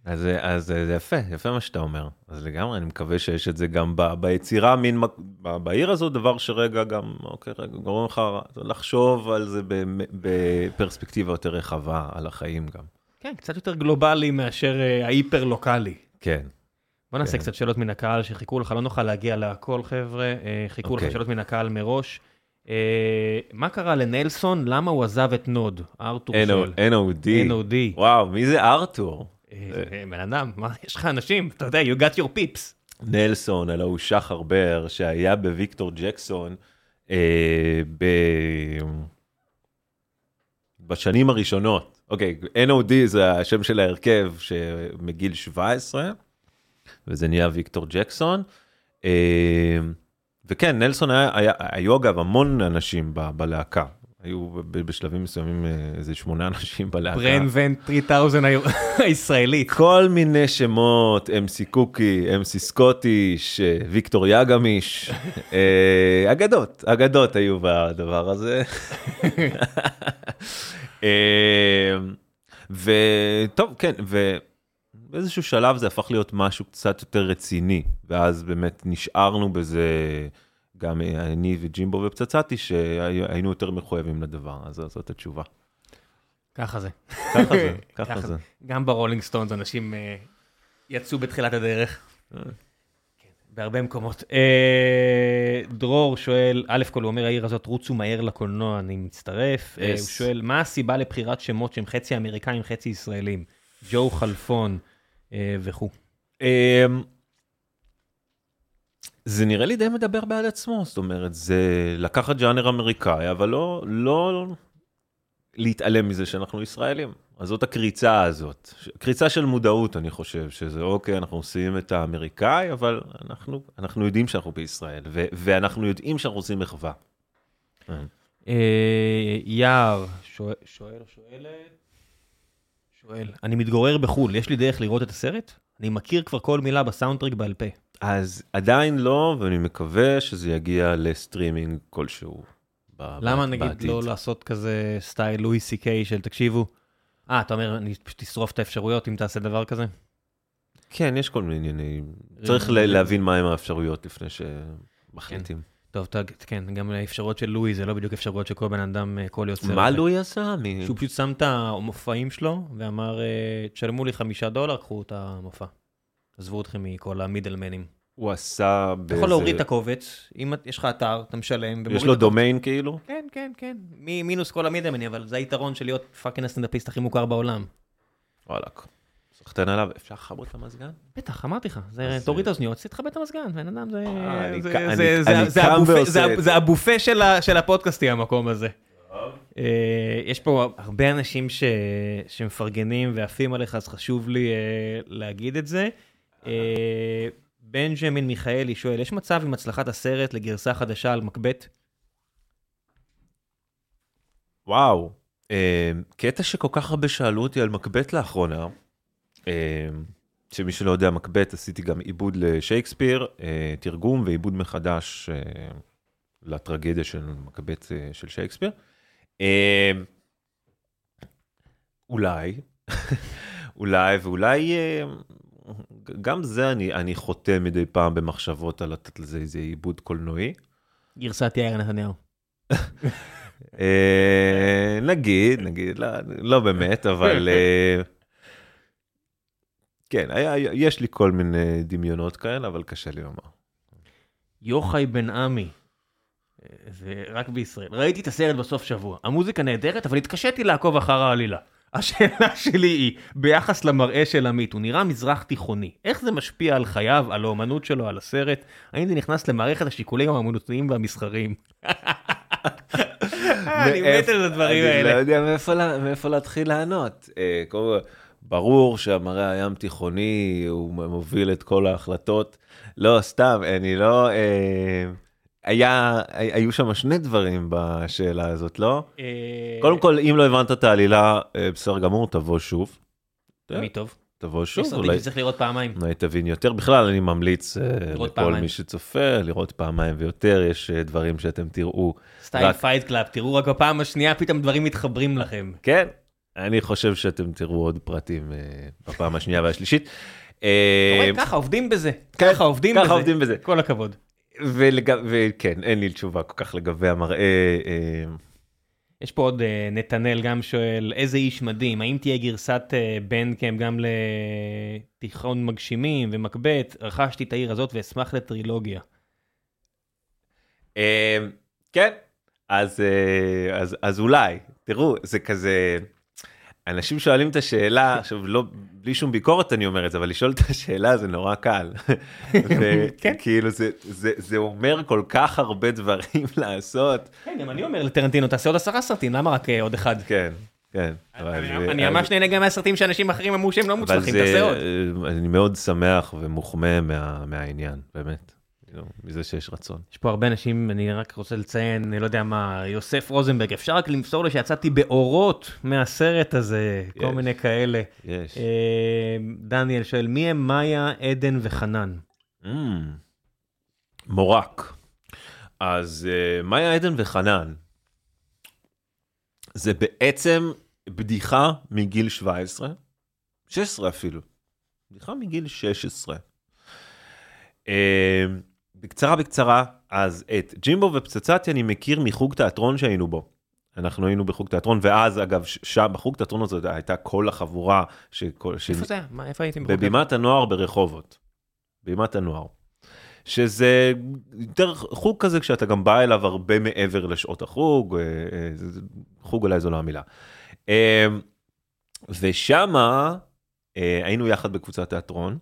אז, אז זה יפה, יפה מה שאתה אומר. אז לגמרי, אני מקווה שיש את זה גם ב, ביצירה, מין, ב, בעיר הזאת, דבר שרגע גם, אוקיי, רגע, גורם לך לחשוב על זה בפרספקטיבה יותר רחבה, על החיים גם. כן, קצת יותר גלובלי מאשר אה, ההיפר לוקאלי. כן. בוא נעשה כן. קצת שאלות מן הקהל שחיכו לך, לא נוכל להגיע להכל חבר'ה, אה, חיכו לך אוקיי. שאלות מן הקהל מראש. אה, מה קרה לנלסון? למה הוא עזב את נוד? ארתור שואל. NOD. NOD. וואו, מי זה ארתור? אה, אה, בן אדם, מה, יש לך אנשים, אתה יודע, you got your peeps. נלסון, הלא הוא שחר בר, שהיה בוויקטור ג'קסון אה, ב... בשנים הראשונות. אוקיי, NOD זה השם של ההרכב שמגיל 17, וזה נהיה ויקטור ג'קסון. וכן, נלסון היה, היה, היו אגב המון אנשים בלהקה. היו בשלבים מסוימים אה, איזה שמונה אנשים בלהקה. ברן ון 3000 היו- [laughs] הישראלית. כל מיני שמות, אמסי קוקי, אמסי סקוטיש, ויקטור יגמיש, אה, אגדות, אגדות היו בדבר הזה. [laughs] אה, וטוב, כן, ובאיזשהו שלב זה הפך להיות משהו קצת יותר רציני, ואז באמת נשארנו בזה, גם אה, אני וג'ימבו ופצצתי, שהיינו יותר מחויבים לדבר, אז זאת התשובה. ככה זה. ככה זה, [laughs] ככה זה. גם ברולינג סטונס אנשים אה, יצאו בתחילת הדרך. אה. כן, בהרבה מקומות. דרור שואל, א' כל הוא אומר העיר הזאת רוצו מהר לקולנוע, אני מצטרף. Yes. הוא שואל, מה הסיבה לבחירת שמות שהם חצי אמריקאים, חצי ישראלים? ג'ו חלפון וכו'. זה נראה לי די מדבר בעד עצמו, זאת אומרת, זה לקחת ג'אנר אמריקאי, אבל לא, לא, להתעלם מזה שאנחנו ישראלים. אז זאת הקריצה הזאת. קריצה של מודעות, אני חושב, שזה אוקיי, אנחנו עושים את האמריקאי, אבל אנחנו, אנחנו יודעים שאנחנו בישראל, ו- ואנחנו יודעים שאנחנו עושים מחווה. אה, יער, שואל או שואלת? שואל, אני מתגורר בחו"ל, יש לי דרך לראות את הסרט? אני מכיר כבר כל מילה בסאונדטרק בעל פה. אז עדיין לא, ואני מקווה שזה יגיע לסטרימינג כלשהו. ב- למה ב- נגיד בעתיד. לא לעשות כזה סטייל לואי סי קיי של תקשיבו? אה, אתה אומר, אני פשוט אשרוף את האפשרויות אם תעשה דבר כזה? כן, יש כל מיני עניינים. צריך ל- להבין מהם האפשרויות לפני שמחליטים. טוב, ת- כן, גם האפשרויות של לואי זה לא בדיוק אפשרויות של כל בן אדם, אה, כל יוצר. מה לואי עשה? שהוא פשוט שם את המופעים שלו ואמר, אה, תשלמו לי חמישה דולר, קחו את המופע. עזבו אתכם מכל המידלמנים. הוא עשה אתה באיזה... יכול להוריד את הקובץ, אם יש לך אתר, אתה משלם. יש לו. דומיין כאילו? כן, כן, כן. מי- מינוס כל המידלמנים, אבל זה היתרון של להיות fucking הסטנדאפיסט הכי מוכר בעולם. וואלק. סחתיין עליו, אפשר לכבות את המזגן? בטח, אמרתי לך, זה- תוריד את אה, האוזניות, תכבה את המזגן, בן אדם זה... זה- הבופה- של הפודקאסטי, המקום הזה. אה, יש פה הרבה אנשים שמפרגנים ועפים עליך, אז חשוב לי אה, להגיד את זה. אה, בנג'מין מיכאלי שואל, יש מצב עם הצלחת הסרט לגרסה חדשה על מקבט? וואו. אה, קטע שכל כך הרבה שאלו אותי על מקבט לאחרונה. אה, שמי שלא יודע, מקבט עשיתי גם עיבוד לשייקספיר, תרגום ועיבוד מחדש לטרגדיה של מקבט של שייקספיר. אולי, [laughs] אולי, ואולי גם זה אני, אני חוטא מדי פעם במחשבות על לתת לזה איזה עיבוד קולנועי. גרסת יאיר נתניהו. אה, נגיד, נגיד, לא, לא באמת, אבל אה, כן, היה, יש לי כל מיני דמיונות כאלה, אבל קשה לי לומר. יוחאי בן עמי, אה, זה רק בישראל. ראיתי את הסרט בסוף שבוע. המוזיקה נהדרת, אבל התקשיתי לעקוב אחר העלילה. השאלה [laughs] שלי היא, ביחס למראה של עמית, הוא נראה מזרח תיכוני. איך זה משפיע על חייו, על האומנות שלו, על הסרט? האם זה נכנס למערכת השיקולים האומנותיים והמסחריים? אני מת על הדברים אני לא האלה. יודע מאיפה, לה- מאיפה להתחיל לענות. אה, ברור שהמראה הים תיכוני הוא מוביל את כל ההחלטות. לא, סתם, אני לא... אה, היה, היו שם שני דברים בשאלה הזאת, לא? אה, קודם כל, אם לא הבנת את העלילה, אה, בסדר גמור, תבוא שוב. תמיד טוב. תבוא שוב, אולי שצריך לראות פעמיים. אולי תבין יותר. בכלל, אני ממליץ אה, לכל פעמיים. מי שצופה לראות פעמיים ויותר, יש אה, דברים שאתם תראו. סטייל רק- Fight Club, תראו רק בפעם השנייה פתאום דברים מתחברים לכם. כן, אני חושב שאתם תראו עוד פרטים אה, בפעם השנייה והשלישית. אה, ככה עובדים בזה. כן, ככה. עובדים בזה. כל הכבוד. ולג... וכן, אין לי תשובה כל כך לגבי המראה. אה, יש פה עוד אה, נתנאל גם שואל, איזה איש מדהים, האם תהיה גרסת אה, בנדקאם גם לתיכון מגשימים ומקבט? רכשתי את העיר הזאת ואשמח לטרילוגיה. כן, אז, אז, אז אולי, תראו, זה כזה, אנשים שואלים את השאלה, עכשיו לא, בלי שום ביקורת אני אומר את זה, אבל לשאול את השאלה זה נורא קל. [laughs] כן. וכאילו זה, זה, זה אומר כל כך הרבה דברים [laughs] לעשות. כן, גם אני אומר לטרנטינו, תעשה עוד עשרה סרטים, למה רק אה, עוד אחד? כן, כן. אבל- אני ממש נהנה גם מהסרטים שאנשים אחרים אמרו שהם לא מוצלחים, תעשה עוד. אני מאוד שמח ומוחמא מה, מהעניין, באמת. כאילו, מזה שיש רצון. יש פה הרבה אנשים, אני רק רוצה לציין, אני לא יודע מה, יוסף רוזנברג, אפשר רק למסור לי שיצאתי באורות מהסרט הזה, כל יש. מיני כאלה. יש. אה, דניאל שואל, מי הם מאיה, עדן וחנן? Mm. מורק. אז uh, מאיה עדן וחנן, זה בעצם בדיחה מגיל 17, 16 אפילו. בדיחה מגיל 16. Uh, בקצרה בקצרה, אז את ג'ימבו ופצצתי אני מכיר מחוג תיאטרון שהיינו בו. אנחנו היינו בחוג תיאטרון, ואז אגב, שם בחוג תיאטרון הזאת הייתה כל החבורה, שכל, ש... איפה זה היה? מה, איפה הייתם? בחוג? בבימת הנוער ברחובות. בימת הנוער. שזה יותר חוג כזה כשאתה גם בא אליו הרבה מעבר לשעות החוג, אה, אה, חוג אולי זו לא המילה. אה, ושמה אה, היינו יחד בקבוצת תיאטרון,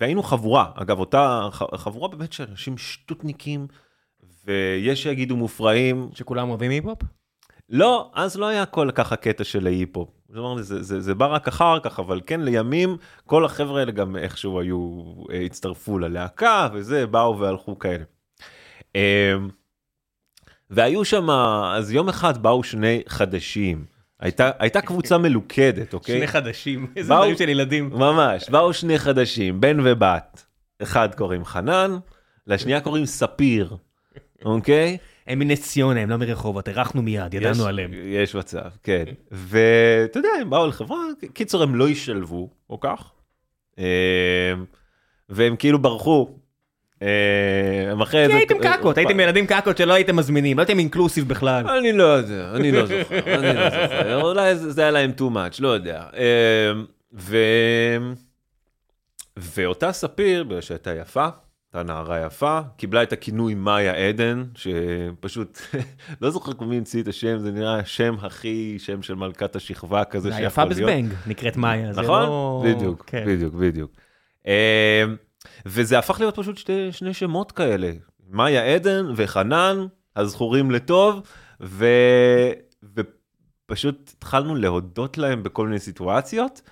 והיינו חבורה, אגב אותה חבורה באמת של אנשים שטותניקים, ויש שיגידו מופרעים, שכולם אוהבים היפ-הופ? לא, אז לא היה כל כך הקטע של ההיפ-הופ. אומרת, זה, זה, זה בא רק אחר כך, אבל כן, לימים, כל החבר'ה האלה גם איכשהו היו, אה, הצטרפו ללהקה, וזה, באו והלכו כאלה. אה, והיו שם, אז יום אחד באו שני חדשים. הייתה, הייתה קבוצה מלוכדת, אוקיי? שני חדשים, איזה באו- דברים של ילדים. ממש, באו שני חדשים, בן ובת. אחד קוראים חנן, לשנייה קוראים ספיר, אוקיי? הם מנס ציונה, הם לא מרחובות, אירחנו מיד, ידענו יש- עליהם. יש מצב, כן. ואתה יודע, הם באו לחברה, קיצור, הם לא השתלבו, או כך. אה, והם כאילו ברחו. אה, אחרי כי איזה... הייתם קקות, הייתם ילדים קקות שלא הייתם מזמינים, לא הייתם אינקלוסיב בכלל. אני לא יודע, אני לא זוכר, אני לא זוכר, אולי זה זה היה להם too much, לא יודע. אה, ו... ואותה ספיר, בגלל שהייתה יפה, הייתה נערה יפה, קיבלה את הכינוי מאיה עדן, שפשוט, [laughs] לא זוכר מי המציא את השם, זה נראה השם הכי, שם של מלכת השכבה כזה זה שיכול היפה להיות. בזבנג, נקראת מאיה. זה נכון? לא- בדיוק, כן. בדיוק, בדיוק. וזה הפך להיות פשוט שתי, שני שמות כאלה, מאיה עדן וחנן, הזכורים לטוב, ו... ופשוט התחלנו להודות להם בכל מיני סיטואציות,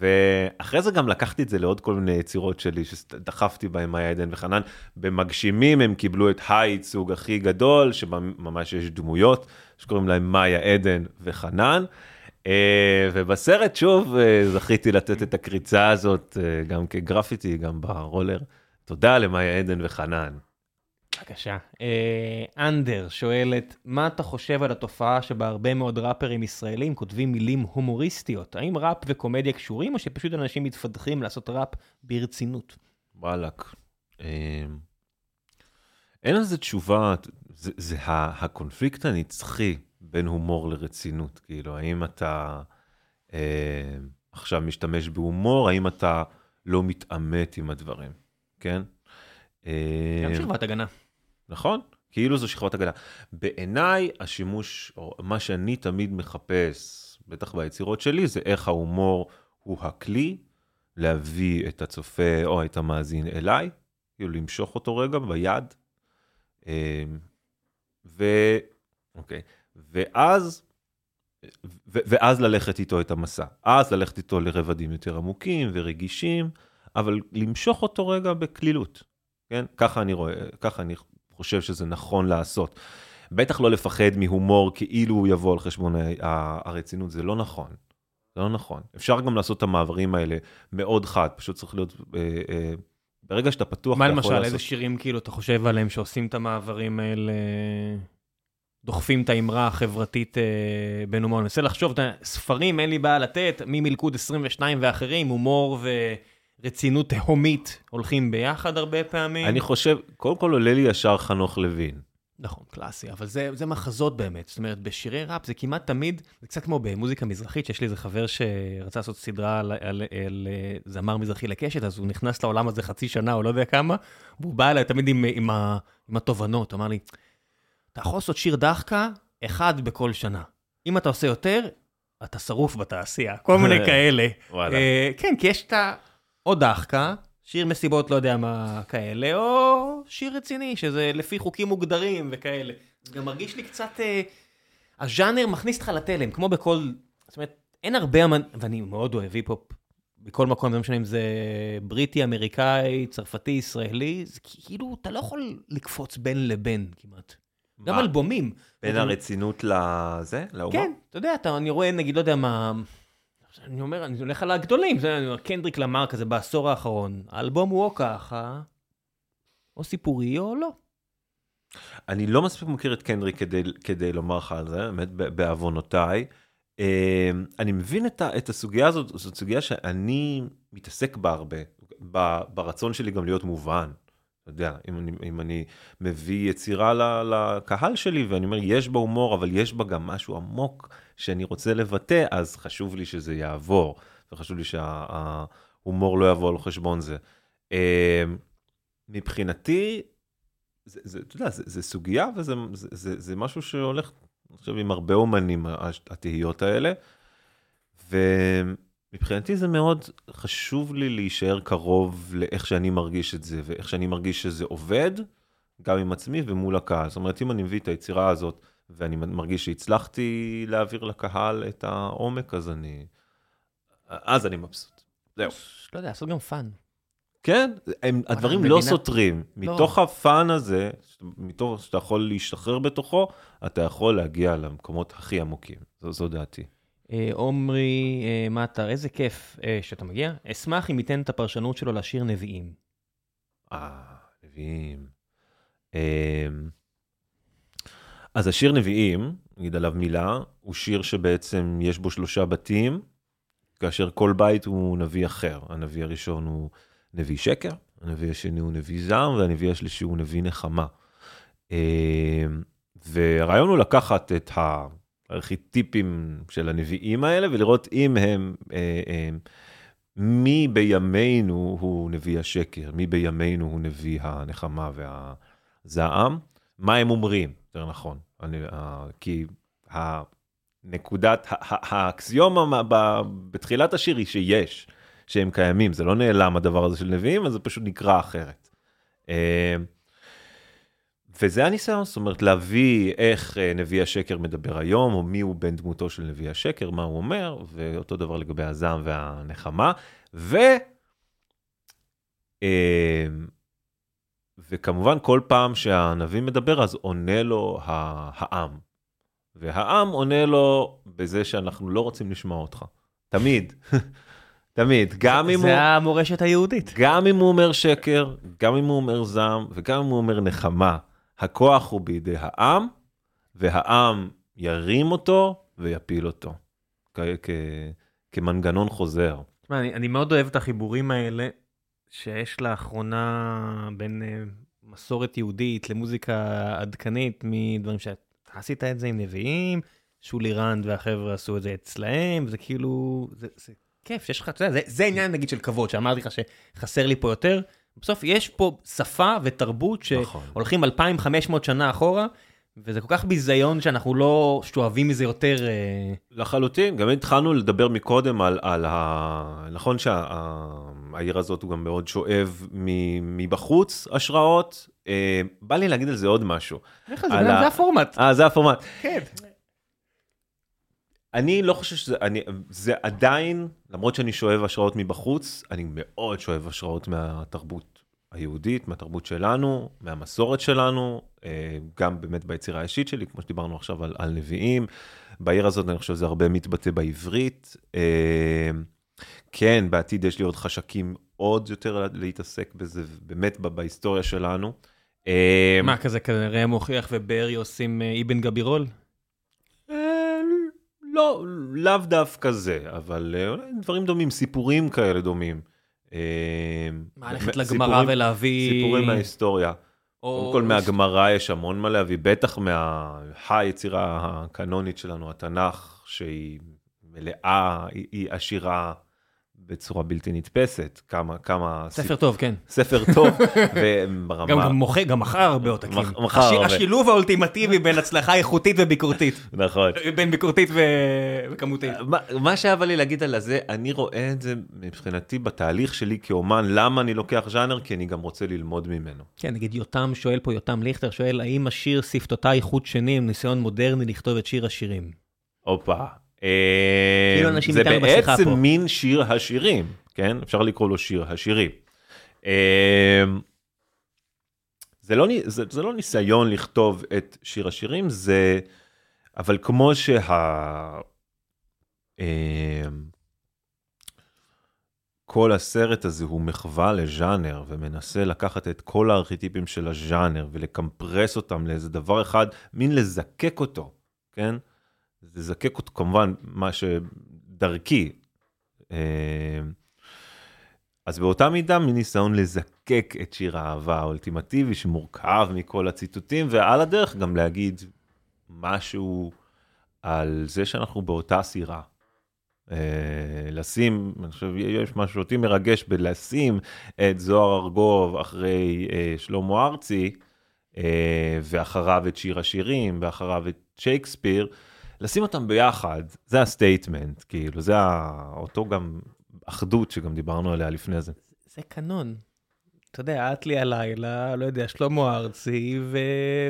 ואחרי זה גם לקחתי את זה לעוד כל מיני יצירות שלי, שדחפתי בהם מאיה עדן וחנן. במגשימים הם קיבלו את הייצוג הכי גדול, שממש יש דמויות שקוראים להם מאיה עדן וחנן. אה, ובסרט שוב אה, זכיתי לתת את הקריצה הזאת אה, גם כגרפיטי, גם ברולר. תודה למאיה עדן וחנן. בבקשה. אנדר שואלת, מה אתה חושב על התופעה שבה הרבה מאוד ראפרים ישראלים כותבים מילים הומוריסטיות? האם ראפ וקומדיה קשורים, או שפשוט אנשים מתפתחים לעשות ראפ ברצינות? וואלאק. אין לזה תשובה, זה, זה הקונפליקט הנצחי בין הומור לרצינות. כאילו, האם אתה אה, עכשיו משתמש בהומור, האם אתה לא מתעמת עם הדברים, כן? אה, גם שכבת הגנה. נכון? כאילו זו שכבת הגנה. בעיניי, השימוש, או מה שאני תמיד מחפש, בטח ביצירות שלי, זה איך ההומור הוא הכלי להביא את הצופה או את המאזין אליי, כאילו למשוך אותו רגע ביד. אה, ו... אוקיי. ואז, ו... ואז ללכת איתו את המסע. אז ללכת איתו לרבדים יותר עמוקים ורגישים, אבל למשוך אותו רגע בקלילות. כן? ככה אני רואה, ככה אני חושב שזה נכון לעשות. בטח לא לפחד מהומור כאילו הוא יבוא על חשבון הרצינות, זה לא נכון. זה לא נכון. אפשר גם לעשות את המעברים האלה מאוד חד, פשוט צריך להיות, אה, אה, ברגע שאתה פתוח, מה אתה יכול למשל, לעשות... איזה שירים כאילו אתה חושב עליהם שעושים את המעברים האלה, דוחפים את האמרה החברתית אה, בין הומור? אני מנסה לחשוב, ספרים אין לי בעיה לתת, ממלכוד 22 ואחרים, הומור ורצינות תהומית הולכים ביחד הרבה פעמים. אני חושב, קודם כל עולה לי ישר חנוך לוין. נכון, קלאסי, אבל זה, זה מחזות באמת. זאת אומרת, בשירי ראפ זה כמעט תמיד, זה קצת כמו במוזיקה מזרחית, שיש לי איזה חבר שרצה לעשות סדרה על, על, על, אה, זמר מזרחי לקשת, אז הוא נכנס לעולם הזה חצי שנה או לא יודע כמה, והוא בא אליי תמיד עם, עם, ה, עם התובנות, הוא אמר לי, אתה יכול לעשות שיר דחקה, אחד בכל שנה. אם אתה עושה יותר, אתה שרוף בתעשייה, כל מיני [laughs] כאלה. וואלה. אה, כן, כי יש את ה... או דחקה, שיר מסיבות לא יודע מה כאלה, או שיר רציני, שזה לפי חוקים מוגדרים וכאלה. זה גם מרגיש לי קצת... אה, הז'אנר מכניס אותך לתלם, כמו בכל... זאת אומרת, אין הרבה... אמנ... ואני מאוד אוהב היפ-הופ בכל מקום, לא משנה אם זה בריטי, אמריקאי, צרפתי, ישראלי, זה כאילו, אתה לא יכול לקפוץ בין לבין כמעט. גם? אלבומים. בין הרצינות לזה? להומור? כן, אתה יודע, אתה, אני רואה, נגיד, לא יודע מה... אני אומר, אני הולך על הגדולים, זה, אני אומר, קנדריק למר כזה בעשור האחרון, האלבום הוא או ככה, או סיפורי או לא. אני לא מספיק מכיר את קנדריק כדי, כדי לומר לך על זה, באמת בעוונותיי. אה, אני מבין את, ה, את הסוגיה הזאת, זאת סוגיה שאני מתעסק בה הרבה, ברצון שלי גם להיות מובן. אתה יודע, אם אני, אם אני מביא יצירה לקהל שלי ואני אומר, יש בה הומור, אבל יש בה גם משהו עמוק שאני רוצה לבטא, אז חשוב לי שזה יעבור, וחשוב לי שההומור לא יבוא על חשבון זה. אה, מבחינתי, זה, זה, אתה יודע, זה, זה סוגיה וזה זה, זה, זה משהו שהולך, אני חושב, עם הרבה אומנים, התהיות האלה. ומבחינתי זה מאוד חשוב לי להישאר קרוב לאיך שאני מרגיש את זה, ואיך שאני מרגיש שזה עובד, גם עם עצמי ומול הקהל. זאת אומרת, אם אני מביא את היצירה הזאת ואני מרגיש שהצלחתי להעביר לקהל את העומק, אז אני, אז אני מבסוט. זהו. לא יודע, לעשות גם fun. כן, הם, הדברים לא סותרים. מתוך ה fun הזה, מתוך שאתה יכול להשתחרר בתוכו, אתה יכול להגיע למקומות הכי עמוקים. זו, זו דעתי. עומרי מטר, איזה כיף שאתה מגיע. אשמח אם ייתן את הפרשנות שלו לשיר נביאים. אה, נביאים. אז השיר נביאים, נגיד עליו מילה, הוא שיר שבעצם יש בו שלושה בתים, כאשר כל בית הוא נביא אחר. הנביא הראשון הוא נביא שקר, הנביא השני הוא נביא זעם, והנביא השלישי הוא נביא נחמה. והרעיון הוא לקחת את הארכיטיפים של הנביאים האלה ולראות אם הם, הם מי בימינו הוא נביא השקר, מי בימינו הוא נביא הנחמה והזעם, מה הם אומרים, יותר נכון. אני, כי הנקודת, האקסיומה בתחילת השיר היא שיש, שהם קיימים, זה לא נעלם הדבר הזה של נביאים, אז זה פשוט נקרא אחרת. וזה הניסיון, זאת אומרת, להביא איך נביא השקר מדבר היום, או מי הוא בן דמותו של נביא השקר, מה הוא אומר, ואותו דבר לגבי הזעם והנחמה, ו... וכמובן, כל פעם שהנביא מדבר, אז עונה לו העם. והעם עונה לו בזה שאנחנו לא רוצים לשמוע אותך. תמיד. [laughs] תמיד, גם אם הוא... זה המורשת היהודית. גם אם הוא אומר שקר, גם אם הוא אומר זעם, וגם אם הוא אומר נחמה, הכוח הוא בידי העם, והעם ירים אותו ויפיל אותו. כמנגנון חוזר. תשמע, אני, אני מאוד אוהב את החיבורים האלה שיש לאחרונה בין uh, מסורת יהודית למוזיקה עדכנית, מדברים שאתה עשית את זה עם נביאים, שולי רנד והחבר'ה עשו את זה אצלהם, זה כאילו, זה, זה כיף שיש לך, אתה יודע, זה, זה עניין נגיד של כבוד, שאמרתי לך שחסר לי פה יותר. בסוף יש פה שפה ותרבות נכון. שהולכים 2,500 שנה אחורה, וזה כל כך ביזיון שאנחנו לא שואבים מזה יותר. לחלוטין, גם התחלנו לדבר מקודם על, על ה... נכון שהעיר הזאת הוא גם מאוד שואב מבחוץ השראות. בא לי להגיד על זה עוד משהו. איך זה, זה הפורמט. אה, זה הפורמט. כן. אני לא חושב שזה, אני, זה עדיין, למרות שאני שואב השראות מבחוץ, אני מאוד שואב השראות מהתרבות היהודית, מהתרבות שלנו, מהמסורת שלנו, אה, גם באמת ביצירה האישית שלי, כמו שדיברנו עכשיו על, על נביאים. בעיר הזאת אני חושב שזה הרבה מתבטא בעברית. אה, כן, בעתיד יש לי עוד חשקים עוד יותר להתעסק בזה, באמת בהיסטוריה שלנו. אה, מה, כזה ראם מוכיח וברי עושים אבן גבירול? לא, לאו דווקא זה, אבל דברים דומים, סיפורים כאלה דומים. מה, ללכת לגמרא ולהביא... סיפורים מההיסטוריה. קודם כל מהגמרא יש המון מה להביא, בטח מהיצירה הקנונית שלנו, התנ"ך, שהיא מלאה, היא עשירה בצורה בלתי נתפסת, כמה, כמה... ספר טוב, כן. ספר טוב, [laughs] וברמה... גם מוכר, גם מכר הרבה עותקים. מכר השילוב האולטימטיבי בין הצלחה איכותית וביקורתית. נכון. בין ביקורתית וכמותית. מה שהיה לי להגיד על זה, אני רואה את זה מבחינתי בתהליך שלי כאומן, למה אני לוקח ז'אנר? כי אני גם רוצה ללמוד ממנו. כן, נגיד יותם שואל פה, יותם ליכטר שואל, האם השיר שפתותיי חוט שני עם ניסיון מודרני לכתוב את שיר השירים? הופה. כאילו זה בעצם מין שיר השירים, כן? אפשר לקרוא לו שיר השירים. זה לא, זה, זה לא ניסיון לכתוב את שיר השירים, זה... אבל כמו שה... כל הסרט הזה הוא מחווה לז'אנר ומנסה לקחת את כל הארכיטיפים של הז'אנר ולקמפרס אותם לאיזה דבר אחד, מין לזקק אותו, כן? לזקק אותו כמובן מה שדרכי. אה, אז באותה מידה מניסיון לזקק את שיר האהבה האולטימטיבי שמורכב מכל הציטוטים ועל הדרך גם להגיד משהו על זה שאנחנו באותה סירה. Uh, לשים, אני חושב, יש משהו שאותי מרגש בלשים את זוהר ארגוב אחרי uh, שלמה ארצי, ואחריו את שיר השירים, ואחריו את שייקספיר, לשים אותם ביחד, זה ה statement, כאילו, זה אותו גם אחדות שגם דיברנו עליה לפני זה. זה קנון. אתה יודע, אטלי הלילה, לא יודע, שלמה ארצי ו...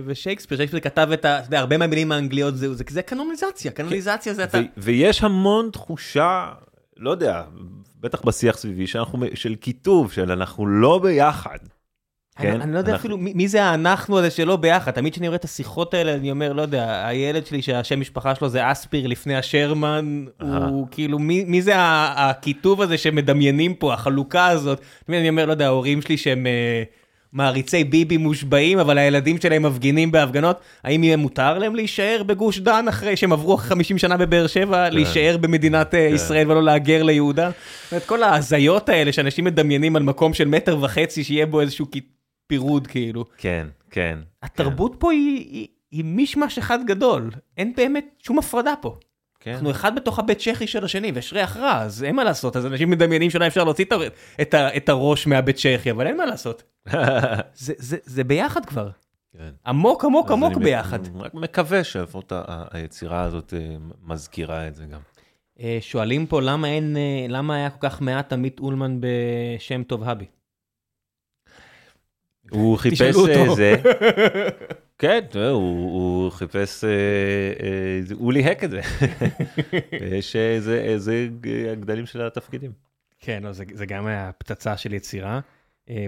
ושייקספיר, שייקספיר כתב את ה... אתה יודע, הרבה מהמילים האנגליות זה, זה, זה קנוניזציה, קנוניזציה זה אתה... ו- ויש המון תחושה, לא יודע, בטח בשיח סביבי, שאנחנו, של קיטוב, של אנחנו לא ביחד. אני, כן, אני לא יודע אנחנו- אפילו מי, מי זה האנחנו הזה שלא ביחד, תמיד כשאני רואה את השיחות האלה, אני אומר, לא יודע, הילד שלי שהשם משפחה שלו זה אספיר לפני השרמן, הוא כאילו, מי, מי זה ה- הכיתוב הזה שמדמיינים פה, החלוקה הזאת? תמיד אני אומר, לא יודע, ההורים שלי שהם אה, מעריצי ביבי מושבעים, אבל הילדים שלהם מפגינים בהפגנות, האם יהיה מותר להם להישאר בגוש דן אחרי שהם עברו 50 שנה בבאר שבע, להישאר במדינת אה, ישראל ולא להגר ליהודה? זאת אומרת, כל ההזיות האלה שאנשים מדמיינים על מקום של מטר וחצי, שיהיה בו איזשהו פירוד כאילו. כן, כן. התרבות פה היא, היא, היא מישמש אחד גדול, אין באמת שום הפרדה פה. כן. אנחנו אחד בתוך הבית צ'כי של השני, ויש ריח רע, אז אין מה לעשות, אז אנשים מדמיינים שאולי אפשר להוציא את, את, את הראש מהבית צ'כי, אבל אין מה לעשות. [laughs] זה, זה, זה ביחד כבר, כן. עמוק עמוק עמוק אני ביחד. רק מקווה שלפחות היצירה הזאת אה, מזכירה את זה גם. אה, שואלים פה למה אין, אה, למה היה כל כך מעט עמית אולמן בשם טוב הבי. הוא חיפש תשאלו אה. זה, [laughs] כן, יודע, הוא הוא חיפש, אה, אה, הוא ליהק את זה. [laughs] יש איזה איזה הגדלים של התפקידים. כן, לא, זה, זה גם היה פצצה של יצירה.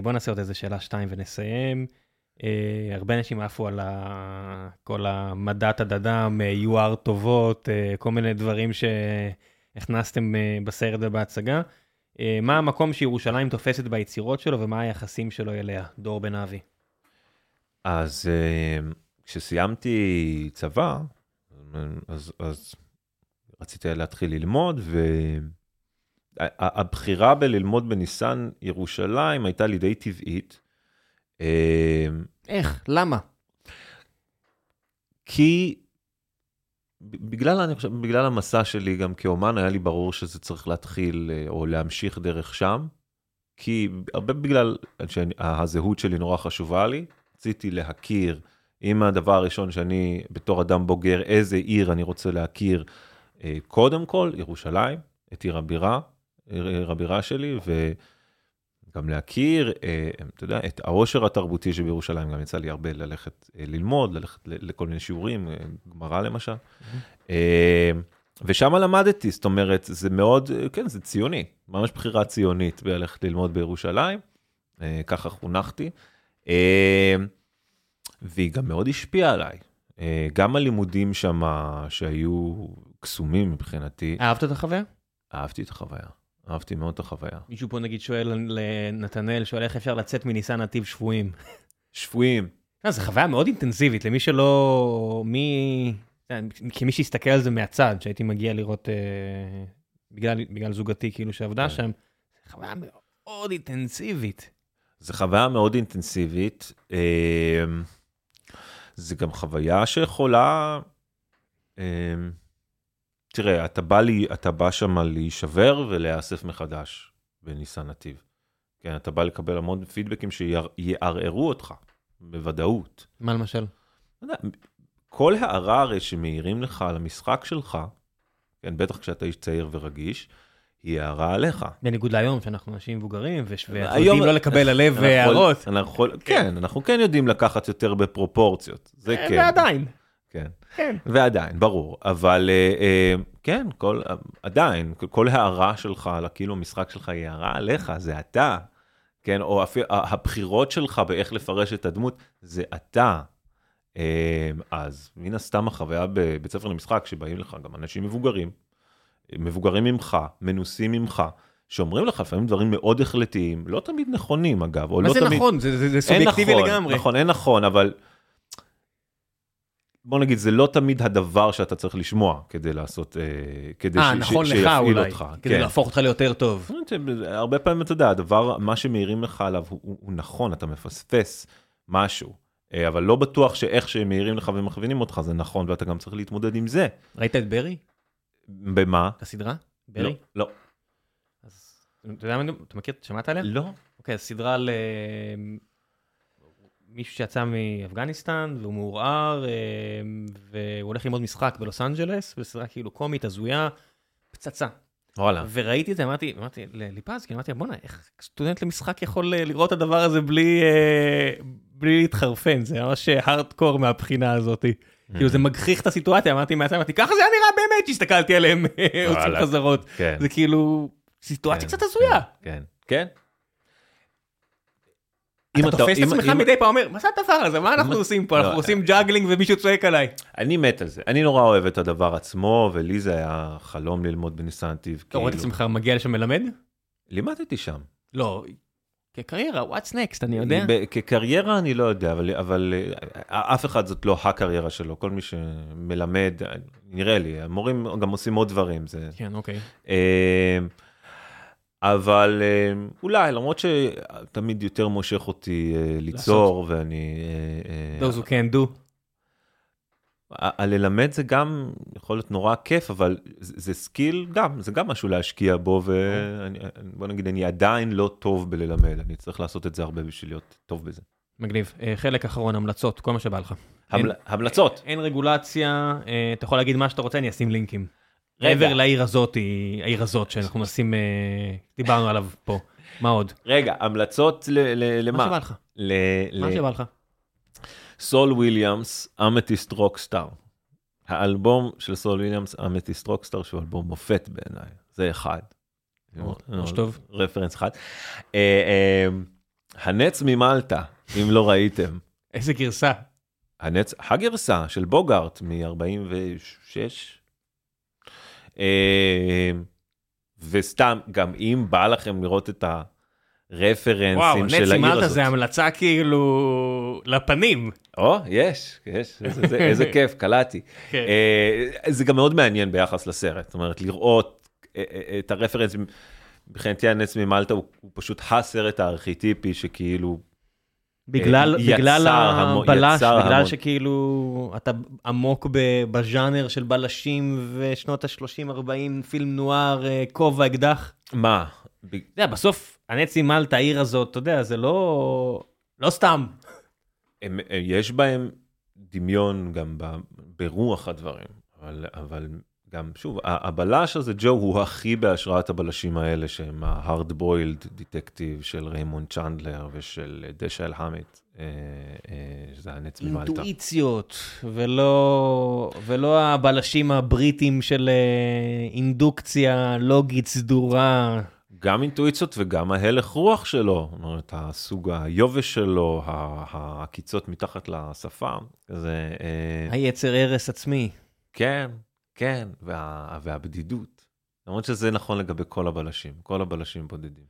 בוא נעשה עוד איזה שאלה שתיים ונסיים. הרבה אנשים עפו על ה... כל המדת הדדם, UR טובות, כל מיני דברים שהכנסתם בסרט ובהצגה. אה, מה המקום שירושלים תופסת ביצירות שלו ומה היחסים שלו אליה? דור בן אבי. אז אה, כשסיימתי צבא, אז, אז רציתי להתחיל ללמוד, והבחירה בללמוד בניסן ירושלים הייתה לי די טבעית. אה, איך? למה? כי בגלל, אני חושב, בגלל המסע שלי גם כאומן, היה לי ברור שזה צריך להתחיל אה, או להמשיך דרך שם. כי הרבה בגלל שהזהות שלי נורא חשובה לי, רציתי להכיר, אם הדבר הראשון שאני בתור אדם בוגר, איזה עיר אני רוצה להכיר, אה, קודם כל ירושלים, את עיר הבירה, עיר הבירה שלי, וגם להכיר, אה, אתה יודע, את העושר התרבותי שבירושלים, גם יצא לי הרבה ללכת אה, ללמוד, ללכת לכל מיני שיעורים, אה, גמרא למשל. ושם למדתי, זאת אומרת, זה מאוד, כן, זה ציוני, ממש בחירה ציונית בללכת ללמוד בירושלים, ככה חונכתי, והיא גם מאוד השפיעה עליי. גם הלימודים שם שהיו קסומים מבחינתי, אהבת את החוויה? אהבתי את החוויה, אהבתי מאוד את החוויה. מישהו פה נגיד שואל לנתנאל, שואל איך אפשר לצאת מניסן נתיב שבויים. שפויים, אה, זו חוויה מאוד אינטנסיבית, למי שלא... מי... יודע, כמי שהסתכל על זה מהצד, שהייתי מגיע לראות, אה, בגלל, בגלל זוגתי כאילו שעבדה כן. שם, חוויה מאוד אינטנסיבית. זו חוויה מאוד אינטנסיבית. אה, זה גם חוויה שיכולה... אה, תראה, אתה בא, לי, אתה בא שם להישבר ולהיאסף מחדש בניסן נתיב. כן, אתה בא לקבל המון פידבקים שיערערו אותך, בוודאות. מה למשל? כל הערה הרי שמעירים לך על המשחק שלך, כן, בטח כשאתה איש צעיר ורגיש, היא הערה עליך. בניגוד להיום, שאנחנו אנשים מבוגרים, ואנחנו יודעים לא לקבל הלב אנחנו- הערות. כן, אנחנו כן יודעים לקחת יותר בפרופורציות, זה אה, כן. ועדיין. כן. כן. ועדיין, ברור. אבל אה, אה, כן, כל, עדיין, כל הערה שלך על כאילו המשחק שלך היא הערה עליך, זה אתה. כן, או אפילו הבחירות שלך באיך לפרש את הדמות, זה אתה. אה, אז מן הסתם החוויה בבית ספר למשחק, שבאים לך גם אנשים מבוגרים, מבוגרים ממך, מנוסים ממך, שאומרים לך לפעמים דברים מאוד החלטיים, לא תמיד נכונים אגב, או מה לא זה תמיד... נכון? זה- זה זה אין סובייקטיבי נכון, לגמרי. נכון, אין נכון, אבל בוא נגיד, זה לא תמיד הדבר שאתה צריך לשמוע כדי לעשות, אה, כדי אה, ש- נכון ש- לך שיפעיל אולי. אותך. כדי כן. להפוך אותך ליותר טוב. הרבה פעמים אתה יודע, הדבר, מה שמעירים לך עליו הוא, הוא, הוא נכון, אתה מפספס משהו, אה, אבל לא בטוח שאיך שהם מעירים לך ומכווינים אותך זה נכון, ואתה גם צריך להתמודד עם זה. ראית את ברי? במה? את הסדרה? ברי? לא. אז אתה יודע מה, אתה מכיר, שמעת עליה? לא. אוקיי, אז סדרה על מישהו שיצא מאפגניסטן והוא מעורער, אה, והוא הולך ללמוד משחק בלוס אנג'לס, וסדרה כאילו קומית, הזויה, פצצה. וואלה. וראיתי את זה, אמרתי, אמרתי לליפזקי, אמרתי, בואנה, איך סטודנט למשחק יכול אה, לראות את הדבר הזה בלי, אה, בלי להתחרפן, זה ממש הארדקור מהבחינה הזאת. כאילו זה מגחיך את הסיטואציה, אמרתי מהצד, אמרתי, ככה זה היה נראה באמת שהסתכלתי עליהם וואלה. חזרות. כן. זה כאילו סיטואציה כן, קצת הזויה. כן. כן. אתה תופס את עצמך מדי פעם אומר, מה זה הדבר הזה, מה אנחנו עושים פה, לא, אנחנו עושים juggling ומישהו צועק עליי. אני מת על זה. אני נורא אוהב את הדבר עצמו, ולי זה היה חלום ללמוד בניסן נתיב. אתה רואה את כאילו. עצמך מגיע לשם מלמד? לימדתי שם. לא, כקריירה, what's next, אני יודע. כקריירה אני לא יודע, אבל, אבל אה, אף אחד זאת לא הקריירה שלו. כל מי שמלמד, אה, נראה לי, המורים גם עושים עוד דברים. זה... כן, אוקיי. אבל אה, אולי, למרות שתמיד יותר מושך אותי אה, ליצור, ואני... אה, those who can do. הללמד זה גם יכול להיות נורא כיף, אבל זה, זה skill גם, זה גם משהו להשקיע בו, ובוא נגיד, אני עדיין לא טוב בללמד, אני צריך לעשות את זה הרבה בשביל להיות טוב בזה. מגניב. חלק אחרון, המלצות, כל מה שבא לך. המל... אין- המלצות. אין רגולציה, אתה יכול להגיד מה שאתה רוצה, אני אשים לינקים. מעבר לעיר הזאת, העיר הזאת שאנחנו נשים, אה, דיברנו עליו פה. מה עוד? רגע, המלצות ל... ל... מה למה? שבא לך? מה. שבא לך? סול וויליאמס, Amethyst Rock Star. האלבום של סול וויליאמס, Amethyst Rock Star, שהוא אלבום מופת בעיניי. זה אחד. ממש טוב. רפרנס אחד. אה, אה, הנץ ממלטה, אם לא ראיתם. [laughs] איזה גרסה. הנץ, הגרסה של בוגארט מ-46. אה, וסתם, גם אם בא לכם לראות את וואו, הרפרנסים של נצי העיר מלטה הזאת. זה המלצה כאילו לפנים. או, יש, יש, איזה, איזה, [laughs] איזה כיף, קלטתי. כן. אה, זה גם מאוד מעניין ביחס לסרט, זאת אומרת, לראות אה, את הרפרנסים. מבחינתי הנץ ממלטה הוא, הוא פשוט הסרט הארכיטיפי שכאילו בגלל, יצר בגלל המון- הבלש, יצר בגלל המון. שכאילו אתה עמוק בז'אנר של בלשים ושנות ה-30-40, פילם נוער, אה, כובע, אקדח. מה? אתה יודע, בסוף הנצי מלטה, העיר הזאת, אתה יודע, זה לא... לא סתם. הם, אה, יש בהם דמיון גם ברוח הדברים, אבל, אבל גם, שוב, הבלש הזה, ג'ו, הוא הכי בהשראת הבלשים האלה, שהם ה- hard boiled detective של ריימונד צ'נדלר ושל דשיאל האמט, אה, אה, שזה הנץ ממלטה. אינטואיציות, ולא, ולא הבלשים הבריטים של אה, אינדוקציה לוגית סדורה. גם אינטואיציות וגם ההלך רוח שלו, זאת אומרת, הסוג היובש שלו, העקיצות מתחת לשפם, זה, היצר הרס עצמי. כן, כן, וה, והבדידות. למרות שזה נכון לגבי כל הבלשים, כל הבלשים בודדים.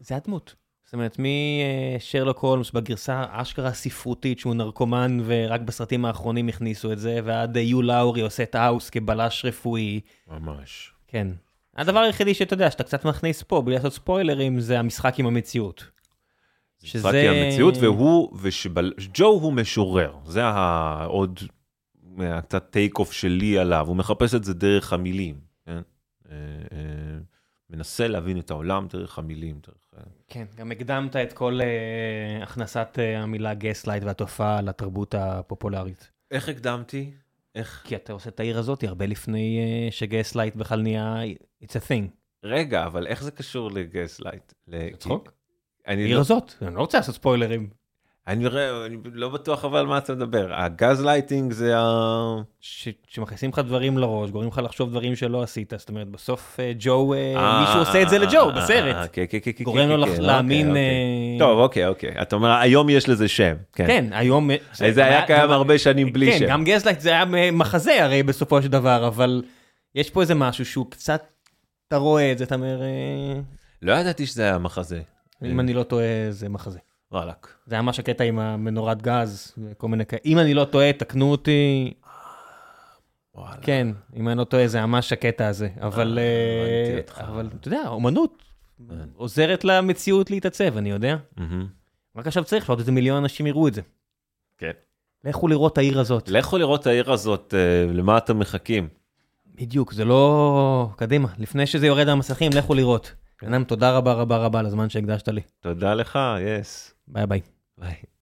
זה הדמות. זאת אומרת, משרלוק הולמס בגרסה אשכרה הספרותית שהוא נרקומן ורק בסרטים האחרונים הכניסו את זה, ועד אה, יו לאורי עושה את האוס כבלש רפואי. ממש. כן. הדבר היחידי שאתה יודע, שאתה קצת מכניס פה, בלי לעשות ספוילרים, זה המשחק עם המציאות. שזה... רק המציאות, והוא, וג'ו הוא משורר, זה ה- עוד אה, קצת take off שלי עליו, הוא מחפש את זה דרך המילים, כן? אה, אה, מנסה להבין את העולם דרך המילים, דרך... אה, כן, גם הקדמת את כל אה, הכנסת אה, המילה gaslight והתופעה לתרבות הפופולרית. איך הקדמתי? איך? כי אתה עושה את העיר הזאת הרבה לפני אה, ש gaslight בכלל נהיה, it's a thing. רגע, אבל איך זה קשור ל gaslight? ל- צחוק? אני העיר לא- הזאת, אני לא רוצה לעשות ספוילרים. אני אני לא בטוח אבל מה אתה מדבר. הגז לייטינג זה ה... ש- שמכניסים לך דברים לראש, גורמים לך לחשוב דברים שלא עשית, זאת אומרת, בסוף אה, ג'ו, אה, אה, מישהו עושה את זה לג'ו אה, אה, בסרט. אה, כן, כן, כן, כן, גורם לו כן, כן, להאמין... אוקיי, אה, אוקיי. טוב, אוקיי, אוקיי. אתה אומר, היום יש לזה שם. כן. כן, היום... זה היה קיים הרבה שנים בלי כן, שם. גם gaslight זה היה מחזה הרי בסופו של דבר, אבל יש פה איזה משהו שהוא קצת, אתה רואה את זה, אתה אומר, אה, לא ידעתי שזה היה מחזה. אם אני לא טועה, זה מחזה. וואלאק. זה היה ממש הקטע עם המנורת גז וכל מיני כאלה. אם אני לא טועה, תקנו אותי. וואלה. כן, אם אני לא טועה, זה ממש הקטע הזה. אבל, אה, אה. אבל אתה יודע, אומנות כן. עוזרת למציאות להתעצב, אני יודע. מהמם. רק עכשיו צריך שעוד איזה מיליון אנשים יראו את זה. כן. לכו לראות את העיר הזאת. לכו לראות את העיר הזאת, אה, למה אתם מחכים? בדיוק, זה לא... קדימה, לפני שזה יורד על המסכים, לכו לראות. בן אדם, תודה רבה רבה רבה על הזמן שהקדשת לי. תודה לך, yes. ביי ביי. ביי.